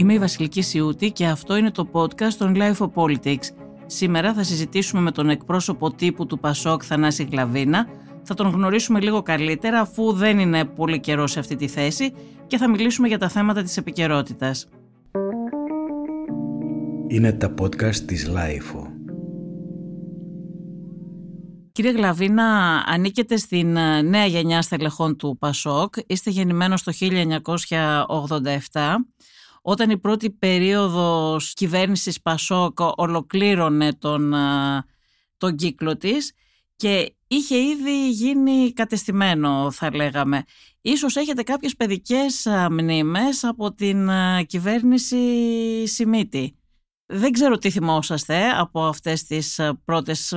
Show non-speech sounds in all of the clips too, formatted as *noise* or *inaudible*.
Είμαι η Βασιλική Σιούτη και αυτό είναι το podcast των Life of Politics. Σήμερα θα συζητήσουμε με τον εκπρόσωπο τύπου του Πασόκ Θανάση Γλαβίνα. Θα τον γνωρίσουμε λίγο καλύτερα αφού δεν είναι πολύ καιρό σε αυτή τη θέση και θα μιλήσουμε για τα θέματα της επικαιρότητας. Είναι τα podcast της Life. Κύριε Γλαβίνα, ανήκετε στην ε, νέα γενιά στελεχών του Πασόκ. Είστε γεννημένος το 1987 όταν η πρώτη περίοδος κυβέρνησης Πασόκ ολοκλήρωνε τον, τον κύκλο της και είχε ήδη γίνει κατεστημένο θα λέγαμε. Ίσως έχετε κάποιες παιδικές μνήμες από την κυβέρνηση Σιμίτη. Δεν ξέρω τι θυμόσαστε από αυτές τις πρώτες,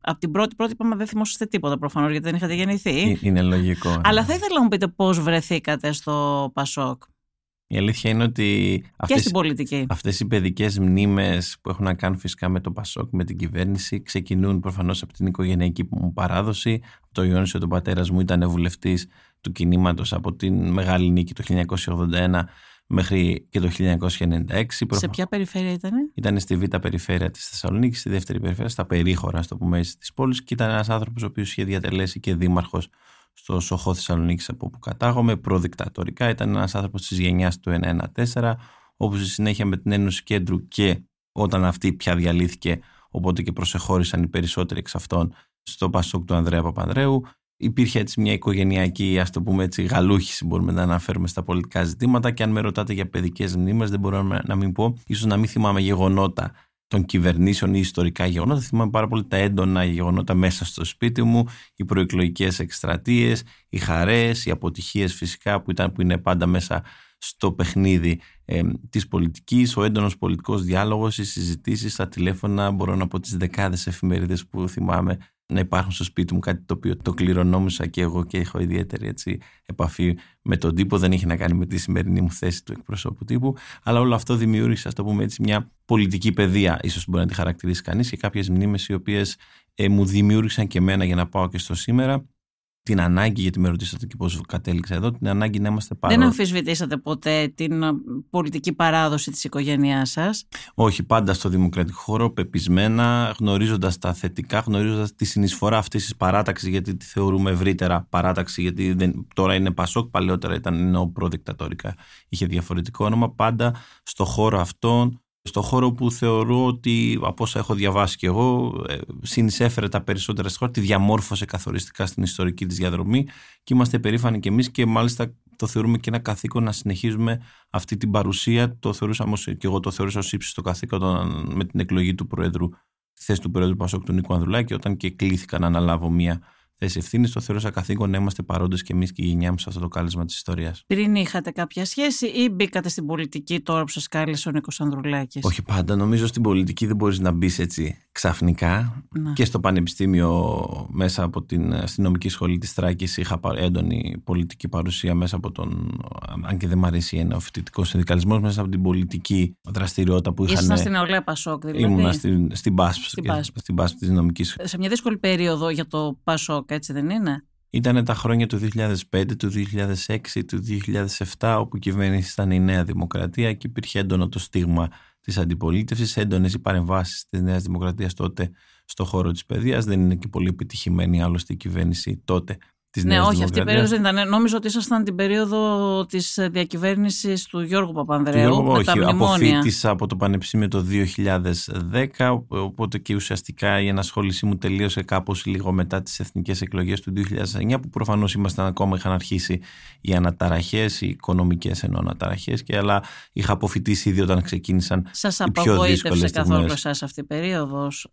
από την πρώτη πρώτη είπαμε δεν θυμόσαστε τίποτα προφανώς γιατί δεν είχατε γεννηθεί. Είναι λογικό. Αλλά ναι. θα ήθελα να μου πείτε πώς βρεθήκατε στο Πασόκ. Η αλήθεια είναι ότι αυτές, και αυτές οι παιδικές μνήμες που έχουν να κάνουν φυσικά με το Πασόκ, με την κυβέρνηση, ξεκινούν προφανώς από την οικογενειακή μου παράδοση. Το Ιόνισιο, ο πατέρας μου ήταν βουλευτής του κινήματος από την Μεγάλη Νίκη το 1981 μέχρι και το 1996. Σε ποια περιφέρεια ήταν; Ήταν στη β' περιφέρεια της Θεσσαλονίκης, στη δεύτερη περιφέρεια, στα περίχωρα, στο πούμε της πόλης και ήταν ένας άνθρωπος ο οποίος είχε διατελέσει και δήμαρχος στο Σοχό Θεσσαλονίκης από όπου κατάγομαι, προδικτατορικά. Ήταν ένας άνθρωπος της γενιάς του 114, όπου στη συνέχεια με την Ένωση Κέντρου και όταν αυτή πια διαλύθηκε, οπότε και προσεχώρησαν οι περισσότεροι εξ αυτών στο Πασόκ του Ανδρέα Παπανδρέου. Υπήρχε έτσι μια οικογενειακή, ας το πούμε έτσι, γαλούχηση, μπορούμε να αναφέρουμε στα πολιτικά ζητήματα. Και αν με ρωτάτε για παιδικές μνήμες, δεν μπορώ να μην πω, ίσως να μην θυμάμαι γεγονότα των κυβερνήσεων ή ιστορικά γεγονότα. Θυμάμαι πάρα πολύ τα έντονα γεγονότα μέσα στο σπίτι μου, οι προεκλογικές εκστρατείες, οι χαρές, οι αποτυχίες φυσικά που, ήταν, που είναι πάντα μέσα στο παιχνίδι ε, της πολιτικής, ο έντονος πολιτικός διάλογος, οι συζητήσεις, τα τηλέφωνα, μπορώ να πω τις δεκάδες εφημερίδες που θυμάμαι να υπάρχουν στο σπίτι μου, κάτι το οποίο το κληρονόμησα και εγώ και έχω ιδιαίτερη έτσι, επαφή με τον τύπο. Δεν έχει να κάνει με τη σημερινή μου θέση του εκπροσώπου τύπου. Αλλά όλο αυτό δημιούργησε, ας το πούμε έτσι, μια πολιτική παιδεία, ίσως μπορεί να τη χαρακτηρίσει κανείς, και κάποιες μνήμες οι οποίες ε, μου δημιούργησαν και εμένα για να πάω και στο σήμερα την ανάγκη, γιατί με ρωτήσατε και πώς κατέληξα εδώ, την ανάγκη να είμαστε πάρα... Δεν αμφισβητήσατε ποτέ την ε, πολιτική παράδοση της οικογένειάς σας; Όχι, πάντα στο δημοκρατικό χώρο, πεπισμένα, γνωρίζοντας τα θετικά, γνωρίζοντας τη συνεισφορά αυτής της παράταξης, γιατί τη θεωρούμε ευρύτερα παράταξη, γιατί δεν, τώρα είναι Πασόκ, παλαιότερα ήταν νέο προδικτατορικά, είχε διαφορετικό όνομα, πάντα στο χώρο αυτόν στο χώρο που θεωρώ ότι από όσα έχω διαβάσει και εγώ ε, συνεισέφερε τα περισσότερα στη χώρα, τη διαμόρφωσε καθοριστικά στην ιστορική της διαδρομή και είμαστε περήφανοι και εμείς και μάλιστα το θεωρούμε και ένα καθήκον να συνεχίζουμε αυτή την παρουσία. Το θεωρούσαμε και εγώ το θεωρούσα ως ύψιστο καθήκον με την εκλογή του Προέδρου, τη θέση του Προέδρου Πασόκ του Νίκου Ανδρουλάκη όταν και κλήθηκα να αναλάβω μια θέση ευθύνη, το θεωρούσα καθήκον να είμαστε παρόντες και εμείς και η γενιά μας σε αυτό το κάλεσμα της ιστορίας. Πριν είχατε κάποια σχέση ή μπήκατε στην πολιτική τώρα που σας κάλεσε ο Νίκος Ανδρουλάκης; Όχι πάντα. Νομίζω στην πολιτική δεν μπορείς να μπεις έτσι ξαφνικά. Να. Και στο πανεπιστήμιο, μέσα από την αστυνομική σχολή της Τράκης, είχα έντονη πολιτική παρουσία μέσα από τον. Αν και δεν μου αρέσει ένα φοιτητικό συνδικαλισμός, μέσα από την πολιτική δραστηριότητα που είχαν. Ήσουν στην Εολέα Πασόκ, δηλαδή; Ήμουνα στην, στην ΠΑΣΠ, στην ΠΑΣΠ της νομική. Σε μια δύσκολη περίοδο για το Πασόκ, έτσι δεν είναι; Ήταν τα χρόνια του 2005, του 2006, του 2007 όπου η κυβέρνηση ήταν η Νέα Δημοκρατία και υπήρχε έντονο το στίγμα της αντιπολίτευσης, έντονες οι παρεμβάσεις της Νέας Δημοκρατίας τότε στο χώρο της παιδείας. Δεν είναι και πολύ επιτυχημένη άλλωστε η κυβέρνηση τότε Της ναι, όχι, αυτή η περίοδος δεν ήταν. Νόμιζα ότι ήσασταν την περίοδο της διακυβέρνησης του Γιώργου Παπανδρέου. Του Γιώργου, όχι, αποφύτησα από το Πανεπιστήμιο το 2010, οπότε και ουσιαστικά η ενασχόλησή μου τελείωσε κάπως λίγο μετά τις εθνικές εκλογές του 2009, που προφανώς ήμασταν ακόμα, είχαν αρχίσει οι αναταραχές, οι οικονομικές ενώ αναταραχές, και αλλά είχα αποφυτίσει ήδη όταν ξεκίνησαν Σας οι πιο δύσκολες Σα καθόλου εσάς αυτή η περίοδος;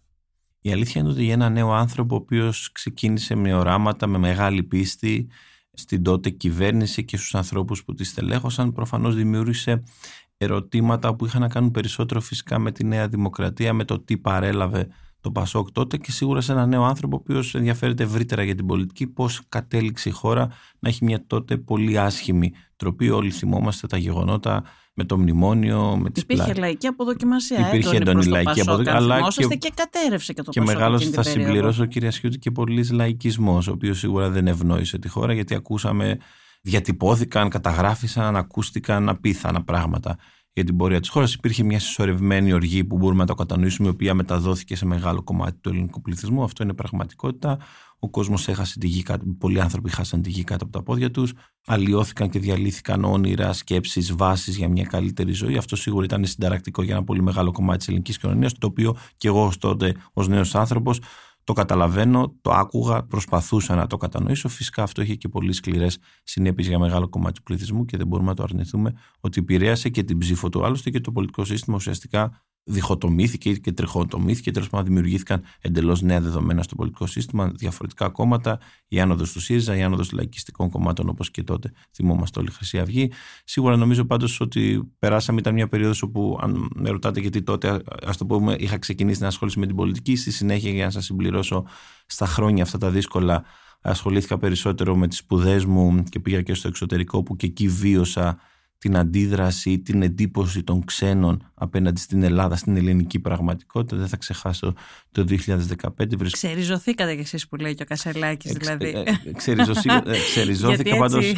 Η αλήθεια είναι ότι για ένα νέο άνθρωπο ο οποίος ξεκίνησε με οράματα, με μεγάλη πίστη στην τότε κυβέρνηση και στους ανθρώπους που τη στελέχωσαν προφανώς δημιούργησε ερωτήματα που είχαν να κάνουν περισσότερο φυσικά με τη Νέα Δημοκρατία, με το τι παρέλαβε το Πασόκ τότε και σίγουρα σε ένα νέο άνθρωπο ο οποίος ενδιαφέρεται ευρύτερα για την πολιτική, πώς κατέληξε η χώρα να έχει μια τότε πολύ άσχημη τροπή. Όλοι θυμόμαστε τα γεγονότα με το μνημόνιο, με τις Υπήρχε πλά... λαϊκή αποδοκιμασία. Υπήρχε έντονη λαϊκή αποδοκιμασία. Αλλά και, και κατέρευσε και το Και μεγάλος θα συμπληρώσω, κύριε Σιούτη, και πολύ λαϊκισμός, ο οποίος σίγουρα δεν ευνόησε τη χώρα, γιατί ακούσαμε, διατυπώθηκαν, καταγράφησαν, ακούστηκαν απίθανα πράγματα. για την πορεία της χώρας. Υπήρχε μια συσσωρευμένη οργή που μπορούμε να το κατανοήσουμε, η οποία μεταδόθηκε σε μεγάλο κομμάτι του ελληνικού πληθυσμού. Αυτό είναι πραγματικότητα. Ο κόσμος έχασε τη γη κάτω, πολλοί άνθρωποι χάσαν τη γη κάτω από τα πόδια τους. Αλλοιώθηκαν και διαλύθηκαν όνειρα, σκέψεις, βάσεις για μια καλύτερη ζωή. Αυτό σίγουρα ήταν συνταρακτικό για ένα πολύ μεγάλο κομμάτι της ελληνικής κοινωνίας, το οποίο και εγώ τότε ως νέος άνθρωπος το καταλαβαίνω, το άκουγα, προσπαθούσα να το κατανοήσω. Φυσικά αυτό είχε και πολύ σκληρές συνέπειες για μεγάλο κομμάτι του πληθυσμού και δεν μπορούμε να το αρνηθούμε ότι επηρέασε και την ψήφο του. Άλλωστε και το πολιτικό σύστημα ουσιαστικά διχοτομήθηκε και τριχοτομήθηκε. Τέλος πάντων, δημιουργήθηκαν εντελώς νέα δεδομένα στο πολιτικό σύστημα, διαφορετικά κόμματα, η άνοδος του ΣΥΡΙΖΑ, η άνοδος λαϊκιστικών κομμάτων όπως και τότε θυμόμαστε όλοι Χρυσή Αυγή. Σίγουρα νομίζω πάντως ότι περάσαμε, ήταν μια περίοδος όπου, αν με ρωτάτε γιατί τότε, ας το πούμε, είχα ξεκινήσει να ασχοληθώ με την πολιτική. Στη συνέχεια, για να σας συμπληρώσω στα χρόνια αυτά τα δύσκολα, ασχολήθηκα περισσότερο με τις σπουδές μου και πήγα και στο εξωτερικό που και εκεί βίωσα την αντίδραση, την εντύπωση των ξένων απέναντι στην Ελλάδα, στην ελληνική πραγματικότητα. Δεν θα ξεχάσω το 2015. Ξεριζωθήκατε κι εσείς που λέει και ο Κασελάκης δηλαδή. Ε, ε, *laughs* ξεριζώθηκα πάντως.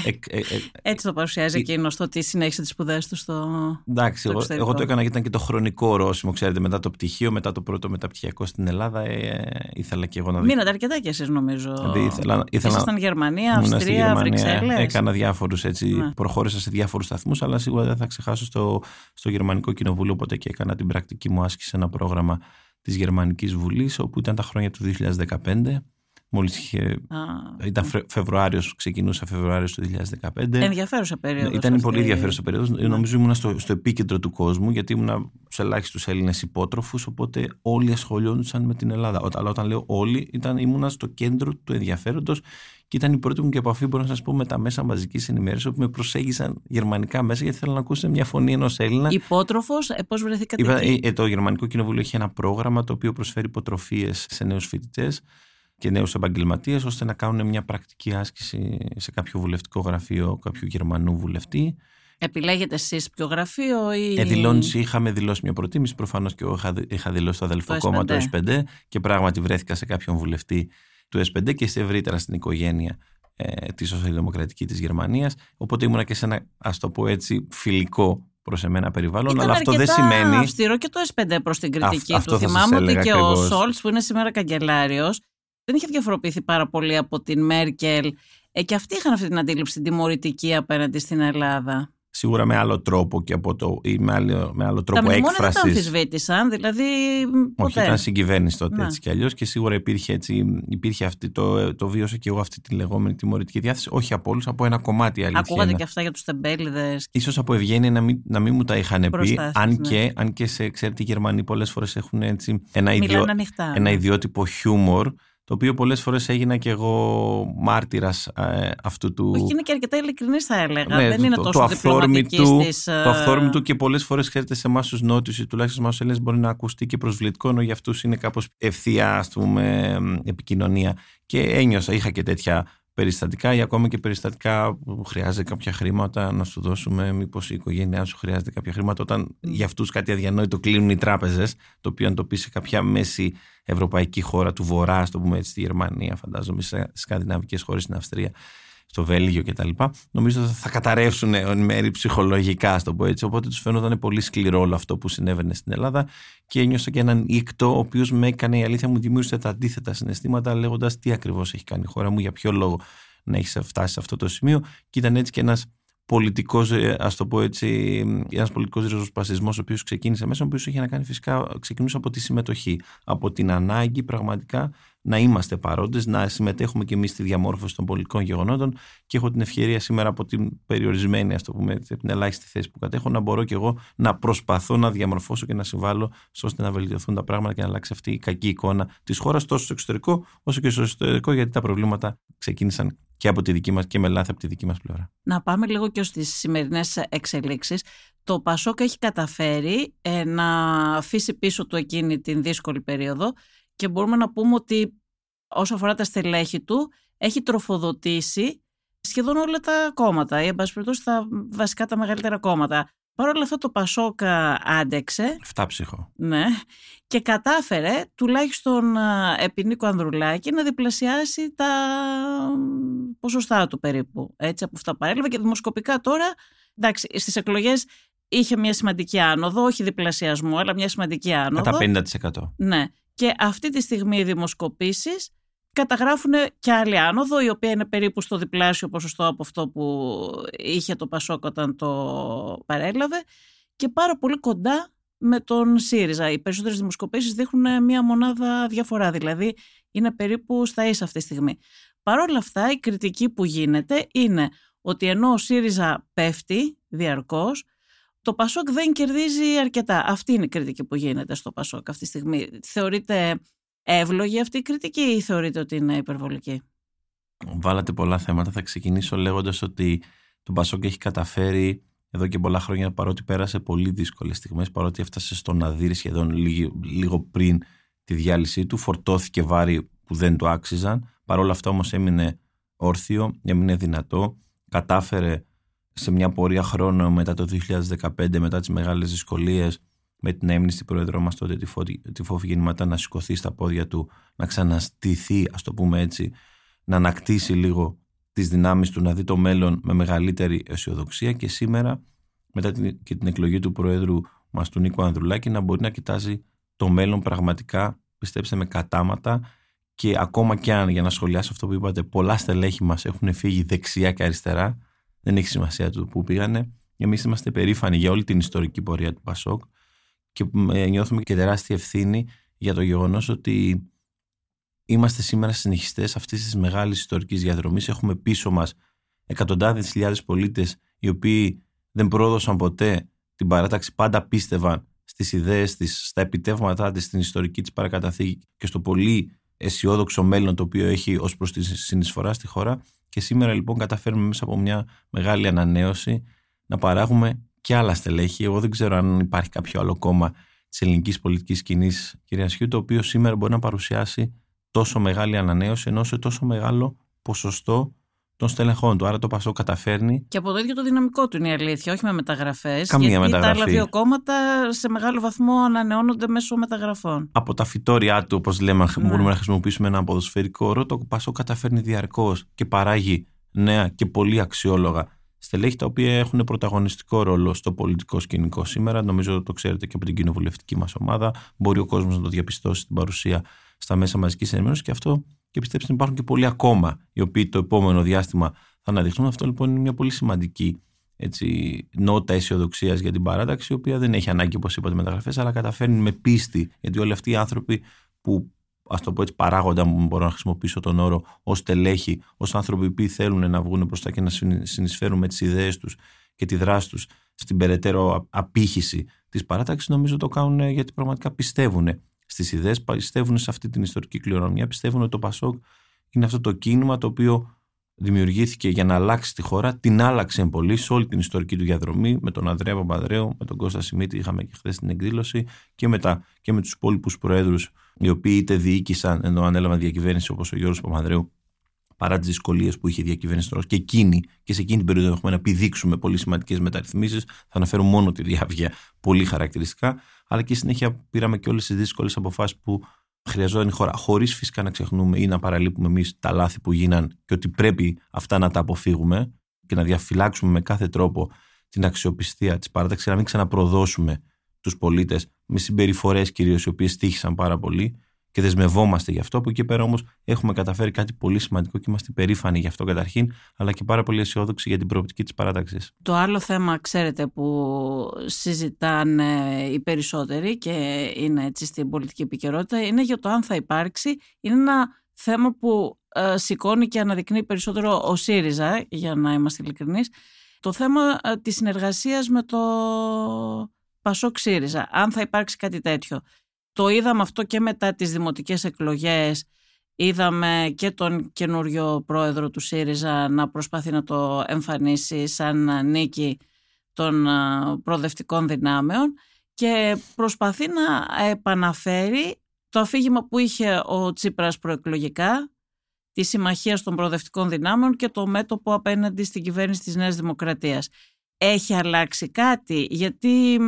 Έτσι το παρουσιάζει εκείνος το ότι συνέχισε τις σπουδές του στο Εντάξει, εγώ, εγώ, το έκανα γιατί ήταν και το χρονικό ορόσημο, ξέρετε, μετά το πτυχίο, μετά το πρώτο μεταπτυχιακό στην Ελλάδα. Ε, ήθελα και εγώ να δω. Μείνατε αρκετά κι εσείς νομίζω. Δηλαδή, ήθελα, ήθελα, Ήσασταν Γερμανία, Αυστρία, Βρυξέλλες. Έκανα διάφορους έτσι, ναι. προχώρησα σε διάφορους σταθμούς αλλά σίγουρα δεν θα ξεχάσω στο, στο Γερμανικό Κοινοβούλιο, οπότε και έκανα την πρακτική μου άσκηση σε ένα πρόγραμμα της Γερμανικής Βουλής, όπου ήταν τα χρόνια του 2015. Μόλις είχε, ήταν Φεβρουάριος, ξεκινούσα Φεβρουάριος του 2015. Ενδιαφέρουσα περίοδος. Ήταν αυτή... πολύ ενδιαφέρουσα περίοδος. Ναι. Νομίζω ήμουν στο, στο επίκεντρο του κόσμου, γιατί ήμουν σε ελάχιστους Έλληνες υπότροφους, οπότε όλοι ασχολιόντουσαν με την Ελλάδα. Αλλά όταν λέω όλοι, ήταν, ήμουνα στο κέντρο του ενδιαφέροντος και ήταν η πρώτη μου και επαφή, μπορώ να σας πω, με τα μέσα μαζικής ενημέρωσης, όπου με προσέγγισαν γερμανικά μέσα, γιατί θέλω να ακούσω μια φωνή ενός Έλληνα. Υπότροφος, ε, πώς βρεθήκατε. Είπα, εκεί; Ε, το Γερμανικό Κοινοβούλιο έχει ένα πρόγραμμα το οποίο προσφέρει υποτροφίες σε νέους φοιτητές και νέους επαγγελματίες, ώστε να κάνουν μια πρακτική άσκηση σε κάποιο βουλευτικό γραφείο κάποιου Γερμανού βουλευτή. Επιλέγετε εσείς ποιο γραφείο ή. Ε, είχαμε δηλώσει μια προτίμηση. Προφανώς και εγώ είχα, είχα δηλώσει το αδελφό κόμμα, το S5, και πράγματι βρέθηκα σε κάποιον βουλευτή του S5 και σε ευρύτερα στην οικογένεια ε, της σοσιαλδημοκρατική της Γερμανίας. Οπότε ήμουνα και σε ένα, ας το πω έτσι, φιλικό προς εμένα περιβάλλον. Ήταν αλλά αυτό δεν σημαίνει. αυστηρό και το S5 προς την κριτική του. Θυμάμαι ότι και ο Σόλτς, που είναι σήμερα καγκελάριος, δεν είχε διαφοροποιηθεί πάρα πολύ από την Μέρκελ. Ε, και αυτοί είχαν αυτή την αντίληψη, την τιμωρητική απέναντι στην Ελλάδα σίγουρα με άλλο τρόπο και από το, ή με άλλο, με άλλο τρόπο τα έκφρασης. δεν τα αμφισβήτησαν, δηλαδή ποτέ. Όχι, ήταν συγκυβέρνηση τότε ναι. έτσι κι αλλιώς και σίγουρα υπήρχε, έτσι, υπήρχε αυτή, το, το βίωσα και εγώ αυτή τη λεγόμενη τιμωρητική διάθεση, όχι από όλους, από ένα κομμάτι αλήθεια. Ακούγατε και αυτά για τους τεμπέληδες. Σω από ευγένεια να μην, να μην μου τα είχαν πει, αν, ναι. και, αν και σε, ξέρετε, οι Γερμανοί πολλές φορές έχουν έτσι ένα, ιδιό, ένα ναι. ιδιότυπο χιούμορ το οποίο πολλές φορές έγινα και εγώ μάρτυρας ε, αυτού του... Όχι, είναι και αρκετά ειλικρινής θα έλεγα. Ναι, Δεν είναι τόσο το αυθόρμητου, στις... Το αυθόρμητου και πολλές φορές ξέρετε σε εμάς τους νότιους ή τουλάχιστον σε εμάς τους Έλληνες μπορεί να ακουστεί και προσβλητικό ενώ για αυτούς είναι κάπως ευθεία ας πούμε επικοινωνία και ένιωσα, είχα και τέτοια περιστατικά ή ακόμα και περιστατικά που χρειάζεται κάποια χρήματα να σου δώσουμε, μήπως η οικογένειά σου χρειάζεται κάποια χρήματα, όταν για αυτούς κάτι αδιανόητο κλείνουν οι τράπεζες, το οποίο αν το πεις σε κάποια μέση ευρωπαϊκή χώρα του Βορρά, ας το πούμε έτσι, στη Γερμανία, φαντάζομαι, στι σκανδιναβικές χώρες, στην Αυστρία, στο Βέλγιο κτλ. Νομίζω θα καταρρεύσουν εν μέρη ψυχολογικά, στο πω έτσι. Οπότε τους φαίνονταν πολύ σκληρό όλο αυτό που συνέβαινε στην Ελλάδα και ένιωσα και έναν ήκτο, ο οποίος με έκανε η αλήθεια μου δημιούργησε τα αντίθετα συναισθήματα, λέγοντας τι ακριβώς έχει κάνει η χώρα μου, για ποιο λόγο να έχεις φτάσει σε αυτό το σημείο. Και ήταν έτσι και ένας πολιτικός, ε, ας το πω έτσι, ένας πολιτικός ριζοσπαστισμός, ο οποίος ξεκίνησε μέσα, ο οποίος είχε να κάνει φυσικά, ξεκινούσε από τη συμμετοχή. Από την ανάγκη πραγματικά να είμαστε παρόντες, να συμμετέχουμε και εμείς στη διαμόρφωση των πολιτικών γεγονότων. Και έχω την ευκαιρία σήμερα από την περιορισμένη, ας το πούμε, από την ελάχιστη θέση που κατέχω, να μπορώ και εγώ να προσπαθώ να διαμορφώσω και να συμβάλλω ώστε να βελτιωθούν τα πράγματα και να αλλάξει αυτή η κακή εικόνα της χώρας τόσο στο εξωτερικό όσο και στο εσωτερικό, γιατί τα προβλήματα ξεκίνησαν και από τη δική μας και με λάθη από τη δική μας πλευρά. Να πάμε λίγο και στις σημερινές εξελίξεις. Το Πασόκ έχει καταφέρει ε, να αφήσει πίσω του εκείνη την δύσκολη περίοδο και μπορούμε να πούμε ότι όσο αφορά τα στελέχη του έχει τροφοδοτήσει σχεδόν όλα τα κόμματα ή εν πάση τα βασικά τα μεγαλύτερα κόμματα. Παρ' όλα αυτά το Πασόκα άντεξε. ψυχο. Ναι. Και κατάφερε τουλάχιστον επί Νίκο Ανδρουλάκη να διπλασιάσει τα ποσοστά του περίπου. Έτσι από αυτά παρέλαβε και δημοσκοπικά τώρα, εντάξει, στις εκλογές είχε μια σημαντική άνοδο, όχι διπλασιασμό, αλλά μια σημαντική άνοδο. Κατά 50%. Ναι. Και αυτή τη στιγμή οι δημοσκοπήσεις καταγράφουν και άλλη άνοδο, η οποία είναι περίπου στο διπλάσιο ποσοστό από αυτό που είχε το Πασόκ όταν το παρέλαβε και πάρα πολύ κοντά με τον ΣΥΡΙΖΑ. Οι περισσότερες δημοσκοπήσεις δείχνουν μία μονάδα διαφορά, δηλαδή είναι περίπου στα ίσα αυτή τη στιγμή. Παρ' όλα αυτά η κριτική που γίνεται είναι ότι ενώ ο ΣΥΡΙΖΑ πέφτει διαρκώς, το Πασόκ δεν κερδίζει αρκετά. Αυτή είναι η κριτική που γίνεται στο Πασόκ αυτή τη στιγμή. Θεωρείτε εύλογη αυτή η κριτική ή θεωρείτε ότι είναι υπερβολική; Βάλατε πολλά θέματα. Θα ξεκινήσω λέγοντας ότι το Πασόκ έχει καταφέρει εδώ και πολλά χρόνια παρότι πέρασε πολύ δύσκολες στιγμές, παρότι έφτασε στο να δει σχεδόν λίγο, λίγο πριν τη διάλυσή του, φορτώθηκε βάρη που δεν το άξιζαν. Παρ' όλα αυτά όμως έμεινε όρθιο, έμεινε δυνατό, κατάφερε σε μια πορεία χρόνου μετά το 2015, μετά τις μεγάλες δυσκολίες, με την έμνηστη πρόεδρό μας τότε τη Φόφη Γεννηματά να σηκωθεί στα πόδια του, να ξαναστηθεί, ας το πούμε έτσι, να ανακτήσει λίγο τις δυνάμεις του, να δει το μέλλον με μεγαλύτερη αισιοδοξία και σήμερα μετά την, και την εκλογή του Προέδρου μας του Νίκο Ανδρουλάκη να μπορεί να κοιτάζει το μέλλον πραγματικά, πιστέψτε με, κατάματα και ακόμα και αν, για να σχολιάσω αυτό που είπατε, πολλά στελέχη μας έχουν φύγει δεξιά και αριστερά, δεν έχει σημασία του που πήγανε. Εμείς είμαστε περήφανοι για όλη την ιστορική πορεία του Πασόκ και νιώθουμε και τεράστια ευθύνη για το γεγονός ότι είμαστε σήμερα συνεχιστές αυτής της μεγάλης ιστορικής διαδρομής. Έχουμε πίσω μας εκατοντάδες χιλιάδες πολίτες οι οποίοι δεν πρόδωσαν ποτέ την παράταξη, πάντα πίστευαν στις ιδέες της, στα επιτεύγματά της, στην ιστορική της παρακαταθήκη και στο πολύ αισιόδοξο μέλλον το οποίο έχει ως προς τη συνεισφορά στη χώρα. Και σήμερα λοιπόν καταφέρουμε μέσα από μια μεγάλη ανανέωση να παράγουμε και άλλα στελέχη. Εγώ δεν ξέρω αν υπάρχει κάποιο άλλο κόμμα της ελληνικής πολιτικής σκηνής, κυρία Σιού, το οποίο σήμερα μπορεί να παρουσιάσει τόσο μεγάλη ανανέωση ενώ σε τόσο μεγάλο ποσοστό των στελεχών του. Άρα το Πασό καταφέρνει. Και από το ίδιο το δυναμικό του είναι η αλήθεια, όχι με μεταγραφές. Καμία γιατί μεταγραφή. Τα άλλα δύο κόμματα σε μεγάλο βαθμό ανανεώνονται μέσω μεταγραφών. Από τα φυτόρια του, όπως λέμε, ναι. μπορούμε να χρησιμοποιήσουμε ένα ποδοσφαιρικό όρο, το Πασό καταφέρνει διαρκώς και παράγει νέα και πολύ αξιόλογα στελέχη τα οποία έχουν πρωταγωνιστικό ρόλο στο πολιτικό σκηνικό σήμερα. Νομίζω το ξέρετε και από την κοινοβουλευτική μας ομάδα. Μπορεί ο κόσμος να το διαπιστώσει στην παρουσία στα μέσα μαζικής ενημέρωσης και αυτό και πιστέψτε υπάρχουν και πολλοί ακόμα οι οποίοι το επόμενο διάστημα θα αναδειχθούν. Αυτό λοιπόν είναι μια πολύ σημαντική έτσι, νότα αισιοδοξίας για την παράταξη, η οποία δεν έχει ανάγκη, όπως είπατε, μεταγραφές, αλλά καταφέρνει με πίστη. Γιατί όλοι αυτοί οι άνθρωποι που, ας το πω έτσι, παράγοντα, μου μπορώ να χρησιμοποιήσω τον όρο, ως τελέχη, ως άνθρωποι που θέλουν να βγουν μπροστά και να συνεισφέρουν με τις ιδέες τους και τη δράση τους στην περαιτέρω απήχηση της παράταξης, νομίζω το κάνουν γιατί πραγματικά πιστεύουν στις ιδέες, πιστεύουν σε αυτή την ιστορική κληρονομιά, πιστεύουν ότι το Πασόκ είναι αυτό το κίνημα το οποίο δημιουργήθηκε για να αλλάξει τη χώρα, την άλλαξε πολύ σε όλη την ιστορική του διαδρομή, με τον Ανδρέα Παπαδρέου, με τον Κώστα Σιμίτη, είχαμε και χθες την εκδήλωση, και, μετά, και με τους υπόλοιπους προέδρους, οι οποίοι είτε διοίκησαν ενώ ανέλαβαν διακυβέρνηση όπως ο Γιώργος Παπαδρέου, παρά τις δυσκολίες που είχε η διακυβέρνηση τώρα και εκείνη και σε εκείνη την περίοδο έχουμε να επιδείξουμε πολύ σημαντικές μεταρρυθμίσεις. Θα αναφέρω μόνο τη διάβγεια πολύ χαρακτηριστικά αλλά και συνέχεια πήραμε και όλες τις δύσκολες αποφάσεις που χρειαζόταν η χώρα. Χωρίς φυσικά να ξεχνούμε ή να παραλείπουμε εμείς τα λάθη που γίναν και ότι πρέπει αυτά να τα αποφύγουμε και να διαφυλάξουμε με κάθε τρόπο την αξιοπιστία της παράταξης, να μην ξαναπροδώσουμε τους πολίτες με συμπεριφορές κυρίως οι οποίες τύχησαν πάρα πολύ και δεσμευόμαστε γι' αυτό. Από εκεί πέρα όμως έχουμε καταφέρει κάτι πολύ σημαντικό και είμαστε περήφανοι γι' αυτό καταρχήν, αλλά και πάρα πολύ αισιόδοξοι για την προοπτική της παράταξης. Το άλλο θέμα, ξέρετε, που συζητάνε οι περισσότεροι και είναι έτσι στην πολιτική επικαιρότητα, είναι για το αν θα υπάρξει. Είναι ένα θέμα που ε, σηκώνει και αναδεικνύει περισσότερο ο ΣΥΡΙΖΑ, για να είμαστε ειλικρινείς. Το θέμα ε, της συνεργασίας με το Πασόκ ΣΥΡΙΖΑ, αν θα υπάρξει κάτι τέτοιο. Το είδαμε αυτό και μετά τις δημοτικές εκλογές. Είδαμε και τον καινούριο πρόεδρο του ΣΥΡΙΖΑ να προσπαθεί να το εμφανίσει σαν νίκη των προοδευτικών δυνάμεων και προσπαθεί να επαναφέρει το αφήγημα που είχε ο Τσίπρας προεκλογικά τη συμμαχία των προοδευτικών δυνάμεων και το μέτωπο απέναντι στην κυβέρνηση της Νέας Δημοκρατίας. Έχει αλλάξει κάτι; Γιατί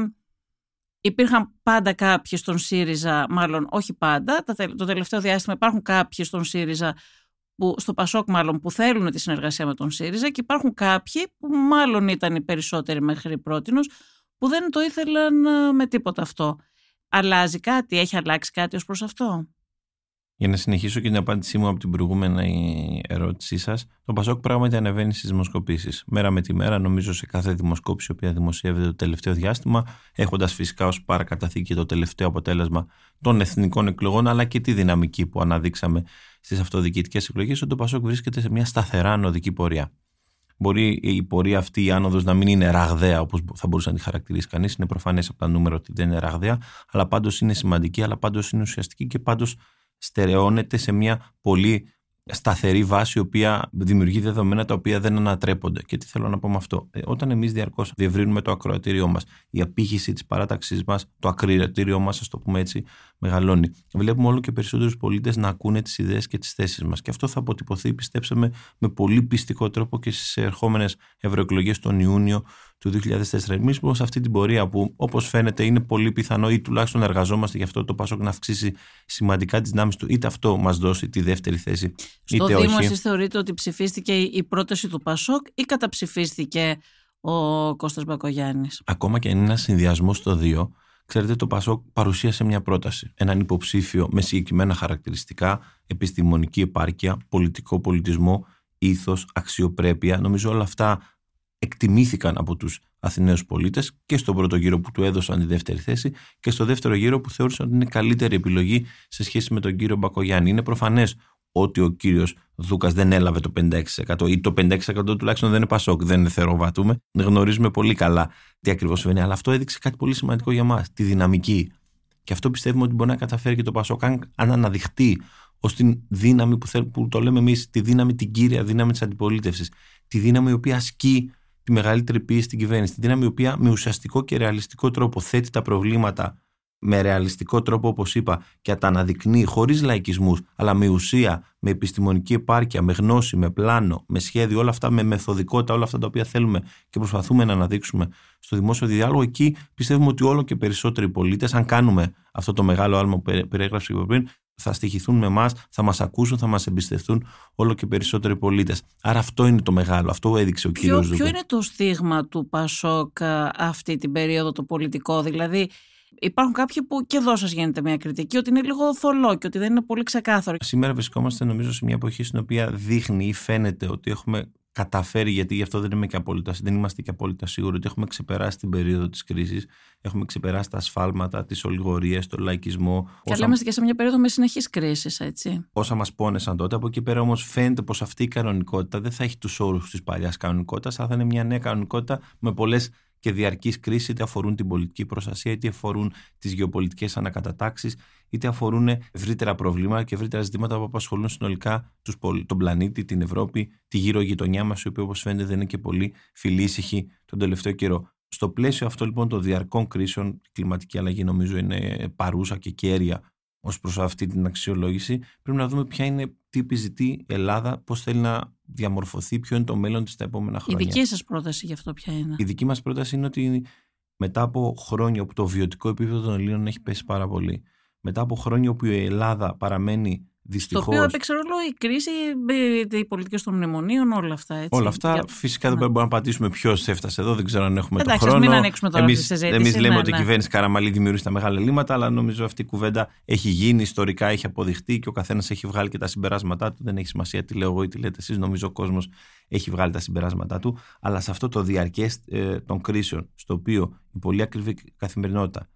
Υπήρχαν πάντα κάποιοι στον ΣΥΡΙΖΑ, μάλλον όχι πάντα, το τελευταίο διάστημα υπάρχουν κάποιοι στον ΣΥΡΙΖΑ, που, στο ΠΑΣΟΚ μάλλον, που θέλουν τη συνεργασία με τον ΣΥΡΙΖΑ και υπάρχουν κάποιοι που μάλλον ήταν οι περισσότεροι μέχρι πρότινος, που δεν το ήθελαν ε, με τίποτα αυτό. Αλλάζει κάτι, έχει αλλάξει κάτι ως προς αυτό; Για να συνεχίσω και την απάντησή μου από την προηγούμενη ερώτησή σας, το Πασόκ πράγματι ανεβαίνει στις δημοσκοπήσεις. Μέρα με τη μέρα, νομίζω σε κάθε δημοσκόπηση η οποία δημοσιεύεται το τελευταίο διάστημα, έχοντας φυσικά ως παρακαταθήκη το τελευταίο αποτέλεσμα των εθνικών εκλογών, αλλά και τη δυναμική που αναδείξαμε στις αυτοδιοικητικές εκλογές, ότι το Πασόκ βρίσκεται σε μια σταθερά ανωδική πορεία. Μπορεί η πορεία αυτή, η άνοδος, να μην είναι ραγδαία όπως θα μπορούσε να τη χαρακτηρίσει κανείς. Είναι προφανές από τα νούμερα ότι δεν είναι ραγδαία, αλλά πάντως είναι σημαντική, αλλά πάντως είναι ουσιαστική και πάντως στερεώνεται σε μια πολύ σταθερή βάση η οποία δημιουργεί δεδομένα τα οποία δεν ανατρέπονται. Και τι θέλω να πω με αυτό; Ε, όταν εμείς διαρκώς διευρύνουμε το ακροατήριό μας, η απήχηση της παράταξής μας, το ακροατήριό μας, ας το πούμε έτσι, μεγαλώνει. Βλέπουμε όλο και περισσότερους πολίτες να ακούνε τις ιδέες και τις θέσεις μας. Και αυτό θα αποτυπωθεί, πιστέψαμε, με πολύ πιστικό τρόπο και στις ερχόμενες ευρωεκλογές τον Ιούνιο του 2004. Εμείς λοιπόν σε αυτή την πορεία που όπως φαίνεται είναι πολύ πιθανό ή τουλάχιστον εργαζόμαστε γι' αυτό το Πασόκ να αυξήσει σημαντικά τις δυνάμεις του, είτε αυτό μας δώσει τη δεύτερη θέση, Στο είτε Δήμο, όχι. εσείς θεωρείτε ότι ψηφίστηκε η πρόταση του Πασόκ ή καταψηφίστηκε ο Κώστας Μπακογιάννης; Ακόμα και αν είναι ένα συνδυασμός στο δύο, ξέρετε, το Πασόκ παρουσίασε μια πρόταση. Έναν υποψήφιο με συγκεκριμένα χαρακτηριστικά, επιστημονική επάρκεια, πολιτικό πολιτισμό, ήθος, αξιοπρέπεια. Νομίζω όλα αυτά εκτιμήθηκαν από τους Αθηναίους πολίτες και στον πρώτο γύρο που του έδωσαν τη δεύτερη θέση και στο δεύτερο γύρο που θεώρησαν ότι είναι καλύτερη επιλογή σε σχέση με τον κύριο Μπακογιάννη. Είναι προφανές ότι ο κύριος Δούκας δεν έλαβε το 56% ή το 56% τουλάχιστον δεν είναι Πασόκ, δεν θεροβατούμε. Γνωρίζουμε πολύ καλά τι ακριβώς συμβαίνει, αλλά αυτό έδειξε κάτι πολύ σημαντικό για μας, τη δυναμική. Και αυτό πιστεύουμε ότι μπορεί να καταφέρει και το Πασόκ αν, αν αναδειχτεί ως την δύναμη που, θέλ, που το λέμε εμείς, τη δύναμη, την κύρια δύναμη της αντιπολίτευσης. Τη δύναμη η οποία ασκεί τη μεγαλύτερη πίεση στην κυβέρνηση. Τη δύναμη η οποία με ουσιαστικό και ρεαλιστικό τρόπο θέτει τα προβλήματα με ρεαλιστικό τρόπο, όπως είπα, και τα αναδεικνύει χωρίς λαϊκισμούς, αλλά με ουσία, με επιστημονική επάρκεια, με γνώση, με πλάνο, με σχέδιο, όλα αυτά με μεθοδικότητα, όλα αυτά τα οποία θέλουμε και προσπαθούμε να αναδείξουμε στο δημόσιο διάλογο. Εκεί πιστεύουμε ότι όλο και περισσότεροι πολίτες, αν κάνουμε αυτό το μεγάλο άλμα που περιέγραψε πριν, θα στοιχηθούν με εμάς, θα μας ακούσουν, θα μας εμπιστευτούν όλο και περισσότεροι πολίτες. Άρα αυτό είναι το μεγάλο, αυτό έδειξε ο κύριος Ζούγκο. Ποιο είναι το στίγμα του Πασόκ αυτή την περίοδο το πολιτικό, δηλαδή υπάρχουν κάποιοι που και εδώ σας γίνεται μια κριτική ότι είναι λίγο θολό και ότι δεν είναι πολύ ξεκάθαρο. Σήμερα βρισκόμαστε νομίζω σε μια εποχή στην οποία δείχνει ή φαίνεται ότι έχουμε καταφέρει, γιατί γι' αυτό δεν, είμαι και απόλυτα, δεν είμαστε και απόλυτα σίγουροι ότι έχουμε ξεπεράσει την περίοδο της κρίσης, έχουμε ξεπεράσει τα ασφάλματα, τις ολιγορίες, τον λαϊκισμό. Και όσα... είμαστε και σε μια περίοδο με συνεχεί κρίσει, έτσι. Όσα μας πόνεσαν τότε. Από εκεί πέρα όμως φαίνεται πως αυτή η κανονικότητα δεν θα έχει τους όρους της παλιάς κανονικότητας, αλλά θα είναι μια νέα κανονικότητα με πολλές και διαρκεί κρίσει, είτε αφορούν την πολιτική προστασία, είτε αφορούν τις γεωπολιτικές ανακατατάξεις, είτε αφορούν ευρύτερα προβλήματα και ευρύτερα ζητήματα που απασχολούν συνολικά τους, τον πλανήτη, την Ευρώπη, τη γύρω γειτονιά μας, η οποία όπως φαίνεται δεν είναι και πολύ φιλήσυχη τον τελευταίο καιρό. Στο πλαίσιο αυτό λοιπόν των διαρκών κρίσεων, η κλιματική αλλαγή νομίζω είναι παρούσα και κέρια ως προς αυτή την αξιολόγηση. Πρέπει να δούμε ποια είναι, τι επιζητεί η Ελλάδα, πώς θέλει να διαμορφωθεί, ποιο είναι το μέλλον της τα επόμενα χρόνια. Η δική σας πρόταση γι' αυτό ποια είναι; Η δική μας πρόταση είναι ότι μετά από χρόνια όπου το βιωτικό επίπεδο των Ελλήνων έχει πέσει πάρα πολύ, μετά από χρόνια όπου η Ελλάδα παραμένει Δυστυχώς. Στο οποίο έπαιξε ρόλο η κρίση, οι πολιτικές των μνημονίων, όλα αυτά. Έτσι. Όλα αυτά. Για... Φυσικά δεν μπορούμε να πατήσουμε ποιος έφτασε εδώ, δεν ξέρω αν έχουμε Εντάξει, το χρόνο. Μην ανοίξουμε τώρα εμείς, τη συζήτηση. Εμείς λέμε ναι, ότι ναι. η κυβέρνηση Καραμαλή δημιούργησε τα μεγάλα ελλείμματα, αλλά νομίζω αυτή η κουβέντα έχει γίνει ιστορικά, έχει αποδειχτεί και ο καθένας έχει βγάλει και τα συμπεράσματά του. Δεν έχει σημασία τι λέω εγώ ή τι λέτε εσείς. Νομίζω ο κόσμος έχει βγάλει τα συμπεράσματά του. Αλλά σε αυτό το διαρκές ε, των κρίσεων, στο οποίο η πολύ ακριβή καθημερινότητα,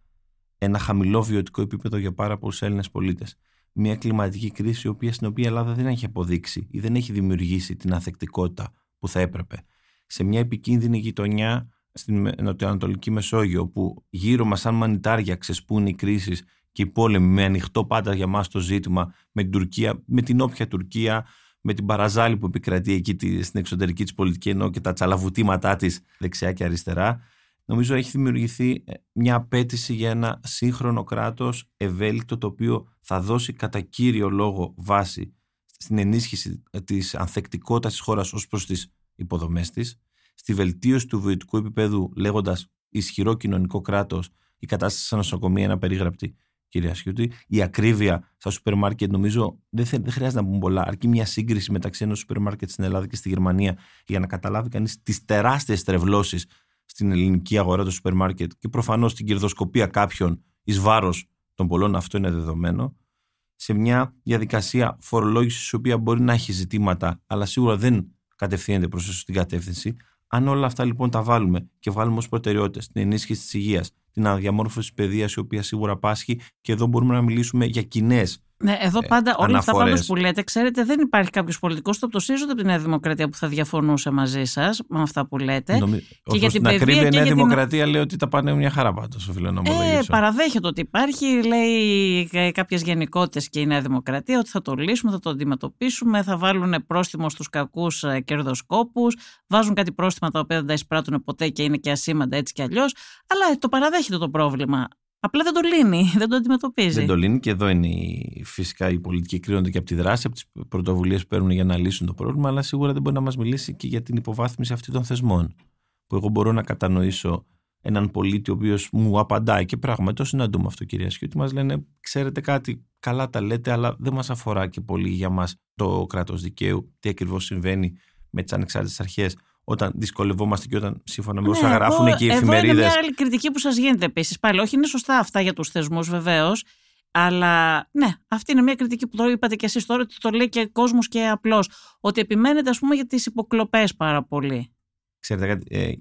ένα χαμηλό βιωτικό επίπεδο για πάρα πολλούς Έλληνες πολίτες, μια κλιματική κρίση η οποία, στην οποία η Ελλάδα δεν έχει αποδείξει ή δεν έχει δημιουργήσει την ανθεκτικότητα που θα έπρεπε. Σε μια επικίνδυνη γειτονιά στην Νοτιοανατολική Μεσόγειο, όπου γύρω μας, σαν μανιτάρια, ξεσπούν οι κρίσεις και οι πόλεμοι, με ανοιχτό πάντα για μας το ζήτημα, με την Τουρκία, με την όποια Τουρκία, με την παραζάλη που επικρατεί εκεί στην εξωτερική της πολιτική, ενώ και τα τσαλαβουτήματά της δεξιά και αριστερά νομίζω έχει δημιουργηθεί μια απέτηση για ένα σύγχρονο κράτος ευέλικτο το οποίο θα δώσει κατά κύριο λόγο βάση στην ενίσχυση της ανθεκτικότητας της χώρας ως προς τις υποδομές της, στη βελτίωση του βιωτικού επίπεδου λέγοντας ισχυρό κοινωνικό κράτος, η κατάσταση στα νοσοκομεία είναι απερίγραπτη, κυρία Σιούτη. Η ακρίβεια στα σούπερ μάρκετ νομίζω δεν, δεν χρειάζεται να πούμε πολλά. Αρκεί μια σύγκριση μεταξύ ενός σούπερ μάρκετ στην Ελλάδα και στη Γερμανία για να καταλάβει κανείς τις τεράστιες τρευλώσεις στην ελληνική αγορά του σούπερ μάρκετ και προφανώς την κερδοσκοπία κάποιων εις βάρος των πολλών, αυτό είναι δεδομένο. Σε μια διαδικασία φορολόγησης, η οποία μπορεί να έχει ζητήματα, αλλά σίγουρα δεν κατευθύνεται προς την κατεύθυνση. Αν όλα αυτά λοιπόν τα βάλουμε και βάλουμε ως προτεραιότητε την ενίσχυση της υγείας, την αναδιαμόρφωση της παιδείας, η οποία σίγουρα πάσχει, και εδώ μπορούμε να μιλήσουμε για κοινές ναι, εδώ ε, πάντα, όλα αυτά πάντως που λέτε, ξέρετε, δεν υπάρχει κάποιος πολιτικός στο το από τη Νέα Δημοκρατία που θα διαφωνούσε μαζί σας με αυτά που λέτε. Νομι... Και για την ακρίβεια, η Νέα Δημοκρατία την... λέει ότι τα πάνε μια χαρά πάντως, οφείλω να ε, Παραδέχεται ότι υπάρχει, λέει κάποιες γενικότητες και η Νέα Δημοκρατία ότι θα το λύσουμε, θα το αντιμετωπίσουμε, θα βάλουν πρόστιμο στους κακούς ε, κερδοσκόπους, βάζουν κάτι πρόστιμα τα οποία δεν τα εισπράττουν ποτέ και είναι και ασήμαντα έτσι κι αλλιώς. Αλλά το παραδέχεται το πρόβλημα. Απλά δεν το λύνει, *laughs* δεν το αντιμετωπίζει. Δεν το λύνει και εδώ είναι φυσικά οι πολιτικοί κρίνονται και από τη δράση, από τις πρωτοβουλίες που παίρνουν για να λύσουν το πρόβλημα, αλλά σίγουρα δεν μπορεί να μας μιλήσει και για την υποβάθμιση αυτών των θεσμών. Που εγώ μπορώ να κατανοήσω έναν πολίτη ο οποίος μου απαντάει και πράγματι το συναντούμε αυτό, κυρία Σιούτη. Μας λένε, ξέρετε κάτι, καλά τα λέτε, αλλά δεν μας αφορά και πολύ για μας το κράτος δικαίου, τι ακριβώς συμβαίνει με τις ανεξάρτητες αρχές όταν δυσκολευόμαστε και όταν σύμφωνα με όσα ναι, γράφουν και οι εφημερίδε. Είναι μια άλλη κριτική που σας γίνεται επίσης. Πάλι, όχι, είναι σωστά αυτά για τους θεσμούς βεβαίως. Αλλά ναι, αυτή είναι μια κριτική που το είπατε και εσείς τώρα, ότι το λέει και κόσμος και απλώς. Ότι επιμένετε, ας πούμε, για τις υποκλοπές πάρα πολύ. Ξέρετε κάτι. Ε,